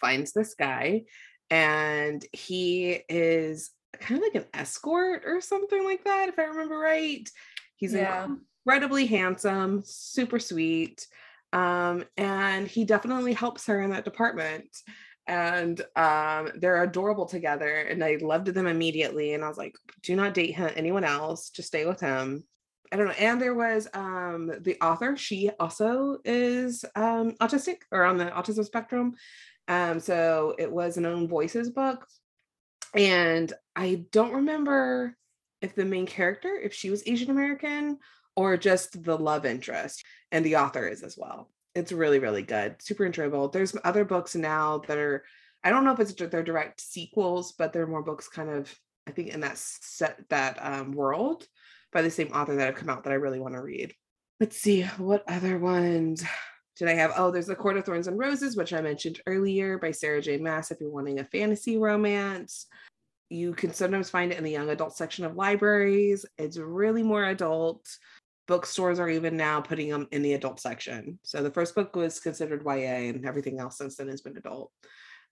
finds this guy and he is kind of like an escort or something like that, if I remember right. He's yeah. incredibly handsome, super sweet. Um, and he definitely helps her in that department. and um, they're adorable together. And I loved them immediately. And I was like, do not date him, anyone else. Just stay with him. I don't know. And there was um, the author. She also is um, autistic or on the autism spectrum. Um, so it was an own voices book. And I don't remember if the main character, if she was Asian American or just the love interest, and the author is as well. It's really, really good, super enjoyable. There's other books now that are, I don't know if it's they're direct sequels, but they're more books kind of, I think, in that set that um, world by the same author that have come out that I really want to read. Let's see what other ones did I have? Oh, there's The Court of Thorns and Roses, which I mentioned earlier by Sarah J. Maas. If you're wanting a fantasy romance, you can sometimes find it in the young adult section of libraries. It's really more adult. Bookstores are even now putting them in the adult section. So the first book was considered YA, and everything else since then has been adult.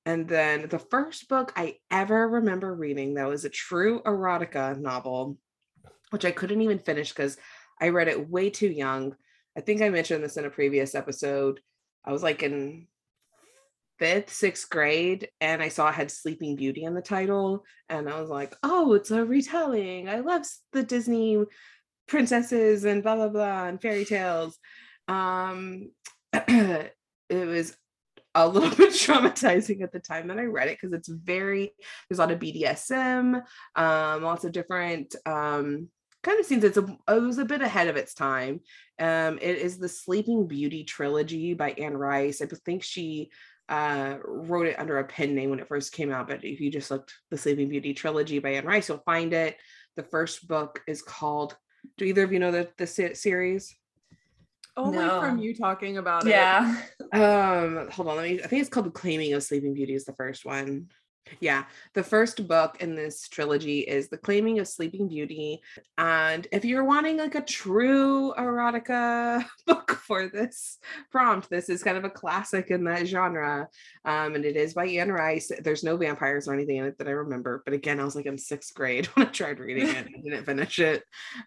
And then the first book I ever remember reading that was a true erotica novel, which I couldn't even finish because I read it way too young I think I mentioned this in a previous episode. I was like in fifth, sixth grade, and I saw I had Sleeping Beauty in the title, and I was like, oh, it's a retelling. I love the Disney princesses and blah blah blah and fairy tales. Um, it was a little bit traumatizing at the time that I read it because it's very there's a lot of BDSM, um, lots of different um kind of seems it's a it was a bit ahead of its time. Um, it is the Sleeping Beauty trilogy by Anne Rice. I think she uh, wrote it under a pen name when it first came out, but if you just looked the Sleeping Beauty trilogy by Anne Rice, you'll find it. The first book is called. Do either of you know the the series? Only no. from you talking about it. Yeah. Um, hold on. Let me. I think it's called The Claiming of Sleeping Beauty. Is the first one. Yeah, the first book in this trilogy is The Claiming of Sleeping Beauty. And if you're wanting like a true erotica book for this prompt, this is kind of a classic in that genre. Um, and it is by Anne Rice. There's no vampires or anything in it that I remember. But again, I was like in sixth grade when I tried reading it. I didn't finish it.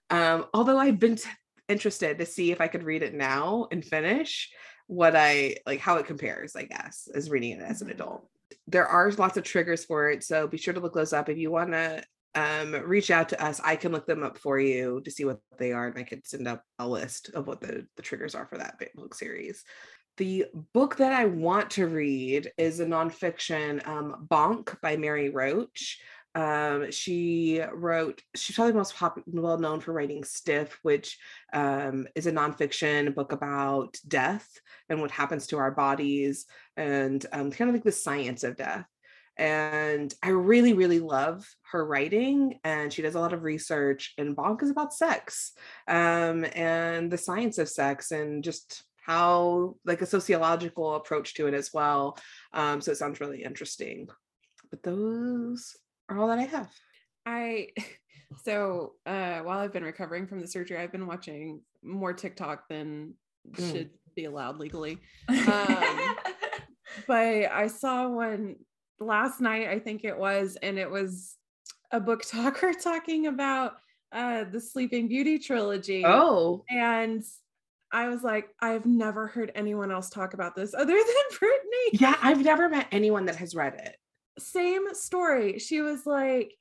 Um, although I've been t- interested to see if I could read it now and finish what I like, how it compares, I guess, as reading it as an mm-hmm. adult there are lots of triggers for it. So be sure to look those up. If you want to um, reach out to us, I can look them up for you to see what they are. And I could send up a list of what the, the triggers are for that book series. The book that I want to read is a nonfiction um, Bonk by Mary Roach. Um, she wrote, she's probably most pop- well known for writing Stiff, which um, is a nonfiction book about death and what happens to our bodies and um, kind of like the science of death. And I really, really love her writing. And she does a lot of research, and Bonk is about sex um, and the science of sex and just how, like, a sociological approach to it as well. Um, so it sounds really interesting. But those are all that I have. I so uh while I've been recovering from the surgery, I've been watching more TikTok than mm. should be allowed legally. Um, but I saw one last night, I think it was, and it was a book talker talking about uh the Sleeping Beauty trilogy. Oh. And I was like, I've never heard anyone else talk about this other than Britney. Yeah, I've never met anyone that has read it same story. She was like,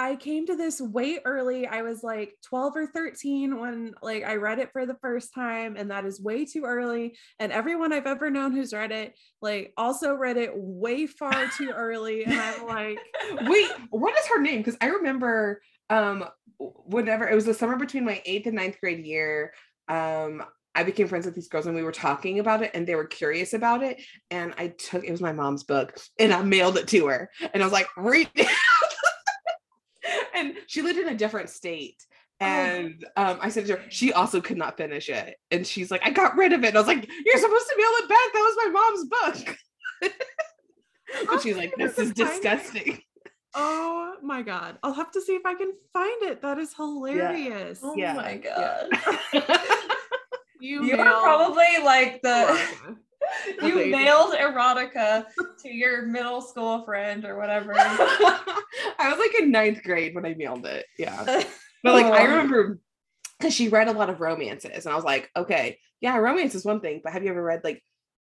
I came to this way early. I was like 12 or 13 when like I read it for the first time and that is way too early and everyone I've ever known who's read it like also read it way far too early and I'm like wait what is her name cuz I remember um whenever it was the summer between my 8th and ninth grade year um I became friends with these girls and we were talking about it and they were curious about it. And I took it was my mom's book and I mailed it to her. And I was like, read it. and she lived in a different state. Oh. And um, I said to her, she also could not finish it. And she's like, I got rid of it. And I was like, You're supposed to mail it back. That was my mom's book. but she's like, This is disgusting. Oh my god. I'll have to see if I can find it. That is hilarious. Yeah. Oh yeah. my god. You, you are probably like the you mailed erotica to your middle school friend or whatever. I was like in ninth grade when I mailed it. Yeah. But like I remember because she read a lot of romances and I was like, okay, yeah, romance is one thing, but have you ever read like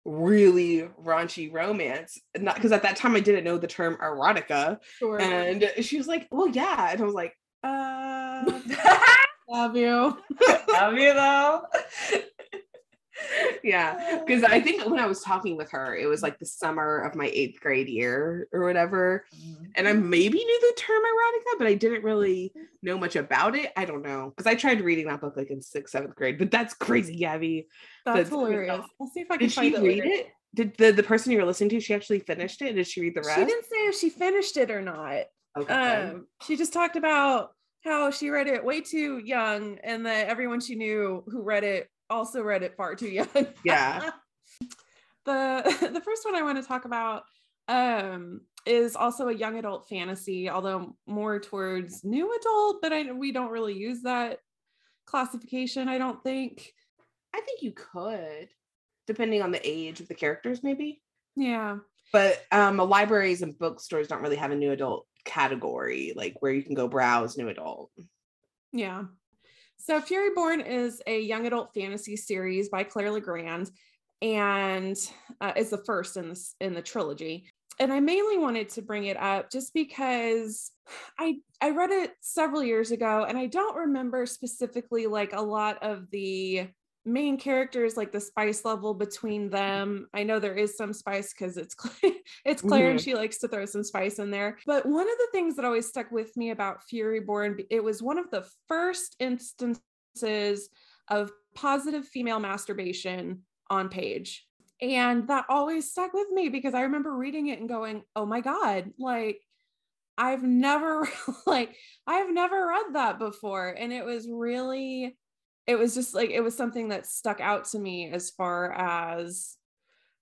really raunchy romance. Not because at that time I didn't know the term erotica. Sure. And she was like, Well, yeah. And I was like, uh Love you. Love you though. yeah. Because I think when I was talking with her, it was like the summer of my eighth grade year or whatever. And I maybe knew the term erotica, but I didn't really know much about it. I don't know. Because I tried reading that book like in sixth, seventh grade, but that's crazy, Gabi. That's That's- hilarious. I'll see if I can Did find she it read later. it? Did the, the person you were listening to, she actually finished it? Did she read the rest? She didn't say if she finished it or not. Okay. Um, she just talked about how she read it way too young, and that everyone she knew who read it also read it far too young. Yeah. the the first one I want to talk about um is also a young adult fantasy, although more towards new adult, but I we don't really use that classification, I don't think. I think you could, depending on the age of the characters, maybe. Yeah. But um, libraries and bookstores don't really have a new adult category, like where you can go browse new adult. Yeah. So Furyborn is a young adult fantasy series by Claire Legrand and uh, is the first in this in the trilogy. And I mainly wanted to bring it up just because I I read it several years ago and I don't remember specifically like a lot of the main characters like the spice level between them. I know there is some spice because it's it's Claire and she likes to throw some spice in there. But one of the things that always stuck with me about Furyborn, it was one of the first instances of positive female masturbation on page. And that always stuck with me because I remember reading it and going, "Oh my god, like I've never like I've never read that before." And it was really it was just like it was something that stuck out to me as far as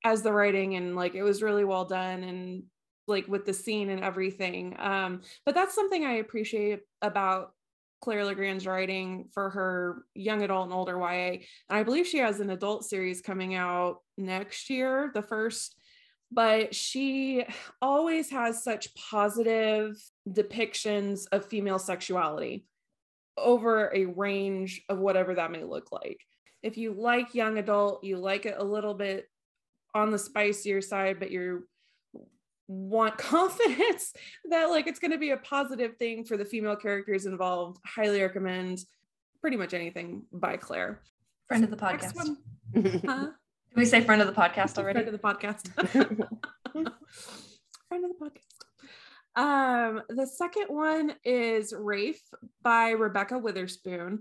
as the writing and like it was really well done and like with the scene and everything um but that's something i appreciate about claire legrand's writing for her young adult and older ya and i believe she has an adult series coming out next year the first but she always has such positive depictions of female sexuality over a range of whatever that may look like. If you like young adult, you like it a little bit on the spicier side, but you want confidence that like it's going to be a positive thing for the female characters involved, highly recommend pretty much anything by Claire. Friend of the podcast. one, huh? Did we say friend of the podcast already? Friend of the podcast. Friend of the podcast. Um, the second one is Rafe by Rebekah Weatherspoon.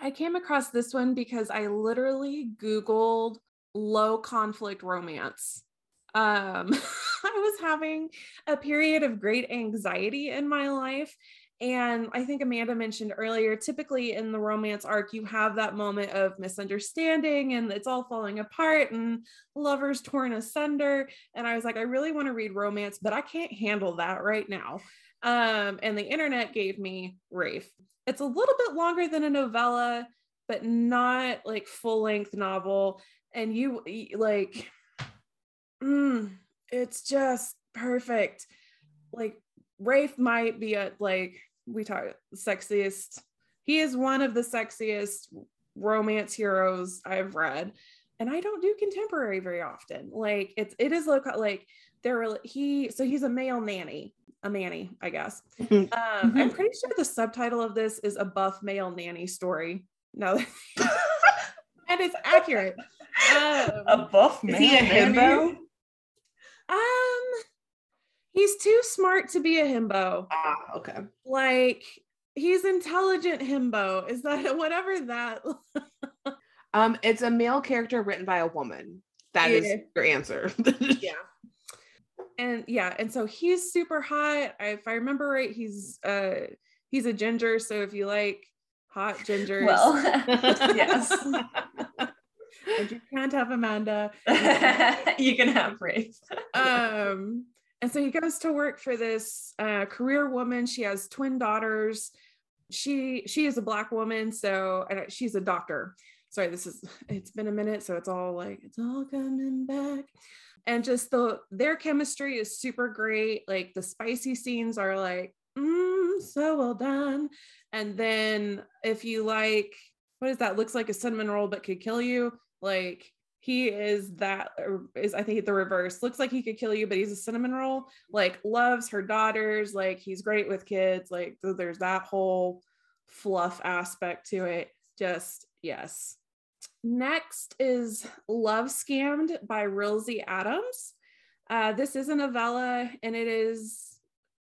I came across this one because I literally Googled low conflict romance. Um, I was having a period of great anxiety in my life. And I think Amanda mentioned earlier, typically in the romance arc, you have that moment of misunderstanding and it's all falling apart and lovers torn asunder. And I was like, I really want to read romance, but I can't handle that right now. Um, and the internet gave me Rafe. It's a little bit longer than a novella, but not like full length novel. And you like, mm, it's just perfect. Like Rafe might be a like we talk sexiest. He is one of the sexiest romance heroes I've read, and I don't do contemporary very often. Like it's it is local like they're really he so he's a male nanny, a nanny, I guess. Um, I'm pretty sure the subtitle of this is a buff male nanny story. No, and it's accurate. Um, A buff Is man. he a himbo? um, he's too smart to be a himbo. Ah, okay. Like he's intelligent himbo. Is that whatever that? Um, it's a male character written by a woman. That is Yeah. your answer. yeah. And yeah, and so he's super hot. I- If I remember right, he's uh he's a ginger. So if you like hot gingers, Well, yes. and you can't have Amanda. you can have Rafe. um and so he goes to work for this uh, career woman. She has twin daughters. She she is a black woman so and she's a doctor. Sorry this is it's been a minute so it's all like it's all coming back. And just the their chemistry is super great. Like the spicy scenes are like mm, so well done. And then if you like what is that looks like a cinnamon roll but could kill you? Like he is that is I think the reverse. Looks like he could kill you, but he's a cinnamon roll. Like loves her daughters. Like he's great with kids. Like there's that whole fluff aspect to it. Just yes. Next is Love Scammed by Rilzy Adams. Uh, this is a novella and it is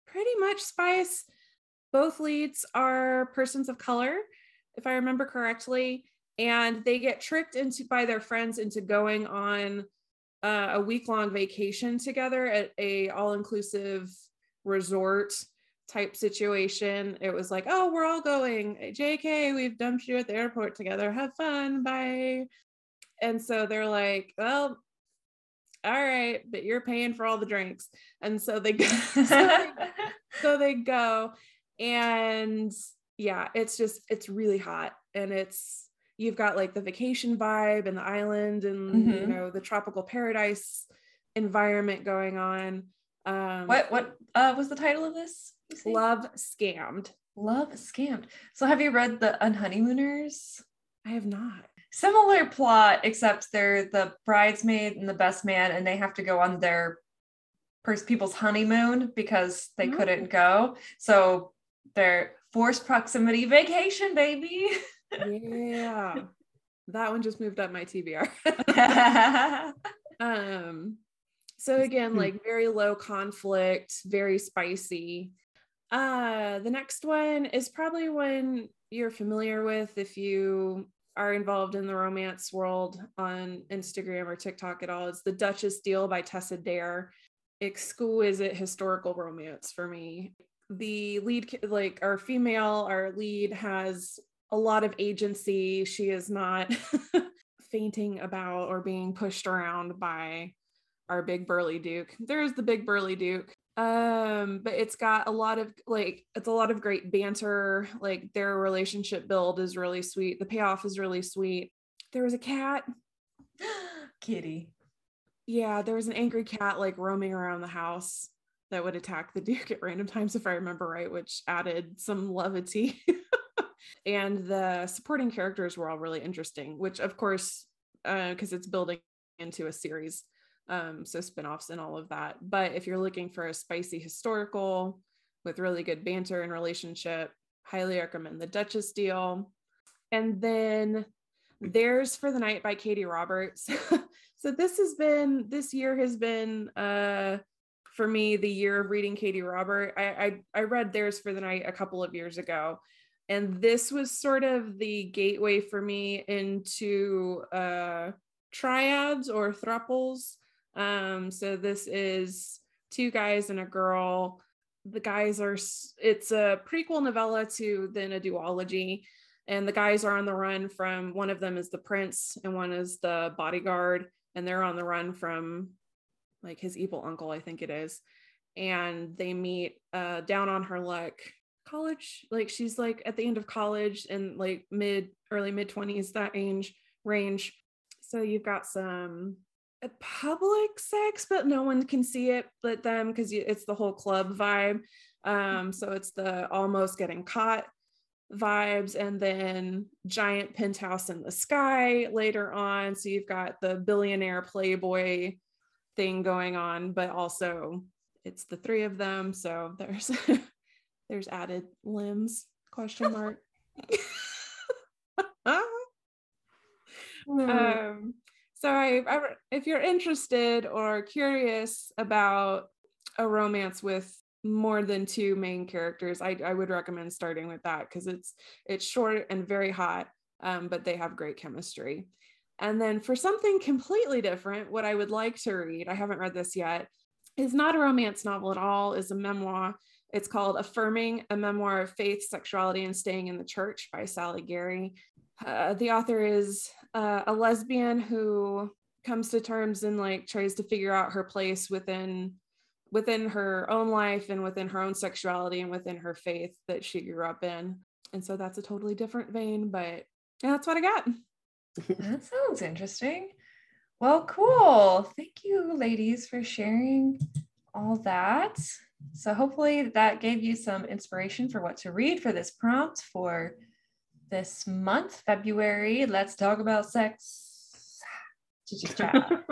pretty much spice. Both leads are persons of color, if I remember correctly and they get tricked into by their friends into going on uh, a week long vacation together at a all inclusive resort type situation. It was like, oh, we're all going. JK, we've dumped you at the airport together. Have fun. Bye. And so they're like, well, all right, but you're paying for all the drinks. And so they go. so, they, so they go. And yeah, it's just, it's really hot. And it's you've got like the vacation vibe and the island and mm-hmm. you know the tropical paradise environment going on um what what uh was the title of this love scammed. Love scammed. So have you read the unhoneymooners? I have not. Similar plot except they're the bridesmaid and the best man and they have to go on their first people's honeymoon because they oh. couldn't go. So they're forced proximity vacation baby yeah. that one just moved up my TBR. um so again hmm. like very low conflict, very spicy. Uh the next one is probably one you're familiar with if you are involved in the romance world on Instagram or TikTok at all. It's The Duchess Deal by Tessa Dare. Exquisite historical romance for me. The lead, like our female, our lead has a lot of agency. She is not fainting about or being pushed around by our big burly duke. There's the big burly duke. Um, but it's got a lot of like it's a lot of great banter. Like their relationship build is really sweet. The payoff is really sweet. There was a cat. Kitty. Yeah, there was an angry cat like roaming around the house that would attack the duke at random times if I remember right, which added some levity. and the supporting characters were all really interesting which of course because uh, it's building into a series um so spin-offs and all of that. But if you're looking for a spicy historical with really good banter and relationship highly recommend the duchess deal. And then theirs for the night by katee roberts. So this has been this year has been uh for me the year of reading katee robert. I, I i read theirs for the night a couple of years ago and this was sort of the gateway for me into uh, triads or thruples. Um, so this is two guys and a girl. The guys are it's a prequel novella to then a duology, and the guys are on the run from one of them is the prince and one is the bodyguard, and they're on the run from like his evil uncle, I think it is. And they meet uh, down on her luck college like she's like at the end of college and like mid early mid 20s that age range. So you've got some uh, public sex but no one can see it but them because it's the whole club vibe. Um so it's the almost getting caught vibes and then giant penthouse in the sky later on. So you've got the billionaire playboy thing going on but also it's the three of them so there's there's added limbs question mark hmm. um so I, I, if you're interested or curious about a romance with more than two main characters i, I would recommend starting with that because it's it's short and very hot um, but they have great chemistry and then for something completely different what i would like to read i haven't read this yet is not a romance novel at all is a memoir it's called Affirming a Memoir of Faith, Sexuality, and Staying in the Church by Sally Gary. Uh, the author is uh, a lesbian who comes to terms and like tries to figure out her place within within her own life and within her own sexuality and within her faith that she grew up in. And so that's a totally different vein, but yeah, that's what I got. that sounds interesting. Well, cool. Thank you, ladies, for sharing all that. So hopefully that gave you some inspiration for what to read for this prompt for this month, February. Let's talk about sex. to just chat.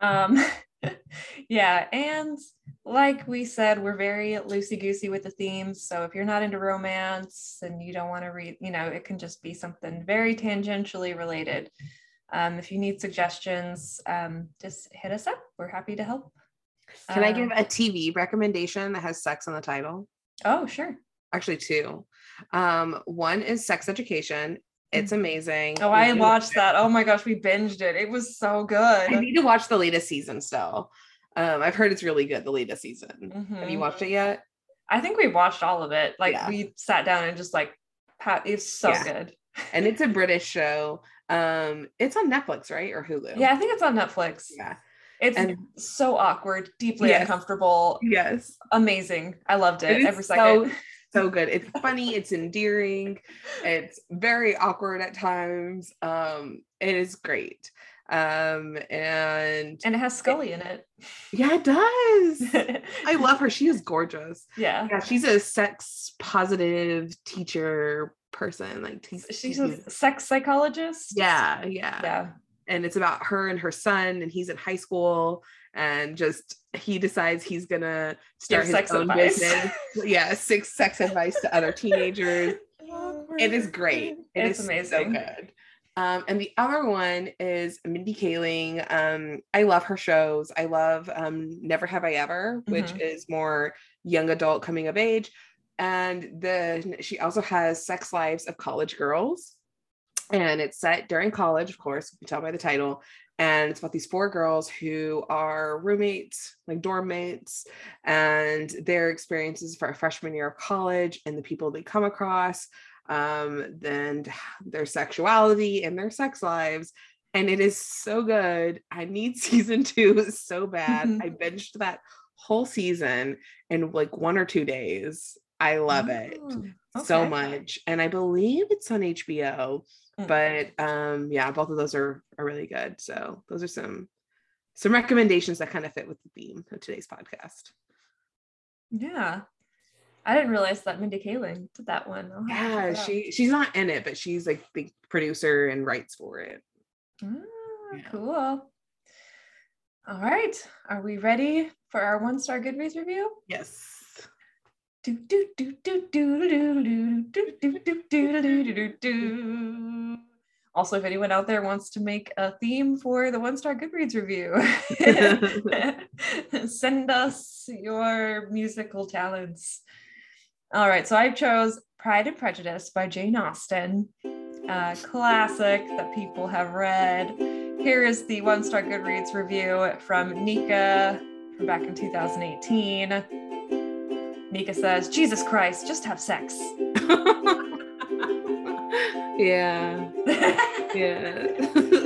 um, yeah, and like we said, we're very loosey goosey with the themes. So if you're not into romance and you don't want to read, you know, it can just be something very tangentially related. Um, if you need suggestions, um, just hit us up. We're happy to help. Can I Um, give a TV recommendation that has sex in the title? Oh, sure. Actually, two. Um, one is Sex Education. It's amazing. Oh, I watched that. Oh my gosh, we binged it. It was so good. I need to watch the latest season still. Um, I've heard it's really good, the latest season. Have you watched it yet? I think we watched all of it. Like Yeah. we sat down and just like pat it's so Yeah. good. And it's a British show. Um, it's on Netflix, right? Or Hulu? Yeah, I think it's on Netflix. Yeah. It's And- so awkward, deeply Yes. uncomfortable, Yes. amazing. I loved it, It every second. so good. It's funny, it's endearing, it's very awkward at times. Um, it is great. Um, and and it has Scully in it. yeah, it does. I love her. She is gorgeous. yeah. Yeah, she's a sex positive teacher person. Like te- She's a sex psychologist. yeah, yeah, Yeah. And it's about her and her son, and he's in high school, and just he decides he's gonna start his sex own advice. business. yeah, six sex advice to other teenagers. It is great. It It's is amazing. So good. Um, and the other one is Mindy Kaling. Um, I love her shows. I love um, Never Have I Ever, which Mhm. is more young adult coming of age. And then she also has Sex Lives of College Girls. And it's set during college, of course, you can tell by the title. And it's about these four girls who are roommates, like dorm mates, and their experiences for a freshman year of college and the people they come across um then their sexuality and their sex lives and it is so good i need season two so bad Mhm. i binged that whole season in like one or two days i love it Oh, so much and i believe it's on hbo. But um yeah both of those are are really good so those are some some recommendations that kind of fit with the theme of today's podcast Yeah. I didn't realize that Mindy Kaling did that one. I'll have to check yeah out. she she's not in it but she's like the producer and writes for it Ah, Yeah. Cool. All right. Are we ready for our one star Goodreads review? yes Also, if anyone out there wants to make a theme for the one star Goodreads review, send us your musical talents. All right, so I chose Pride and Prejudice by Jane Austen, a classic that people have read. Here is the one star Goodreads review from Nika from back in 2018. Nika says, Jesus Christ, just have sex. yeah yeah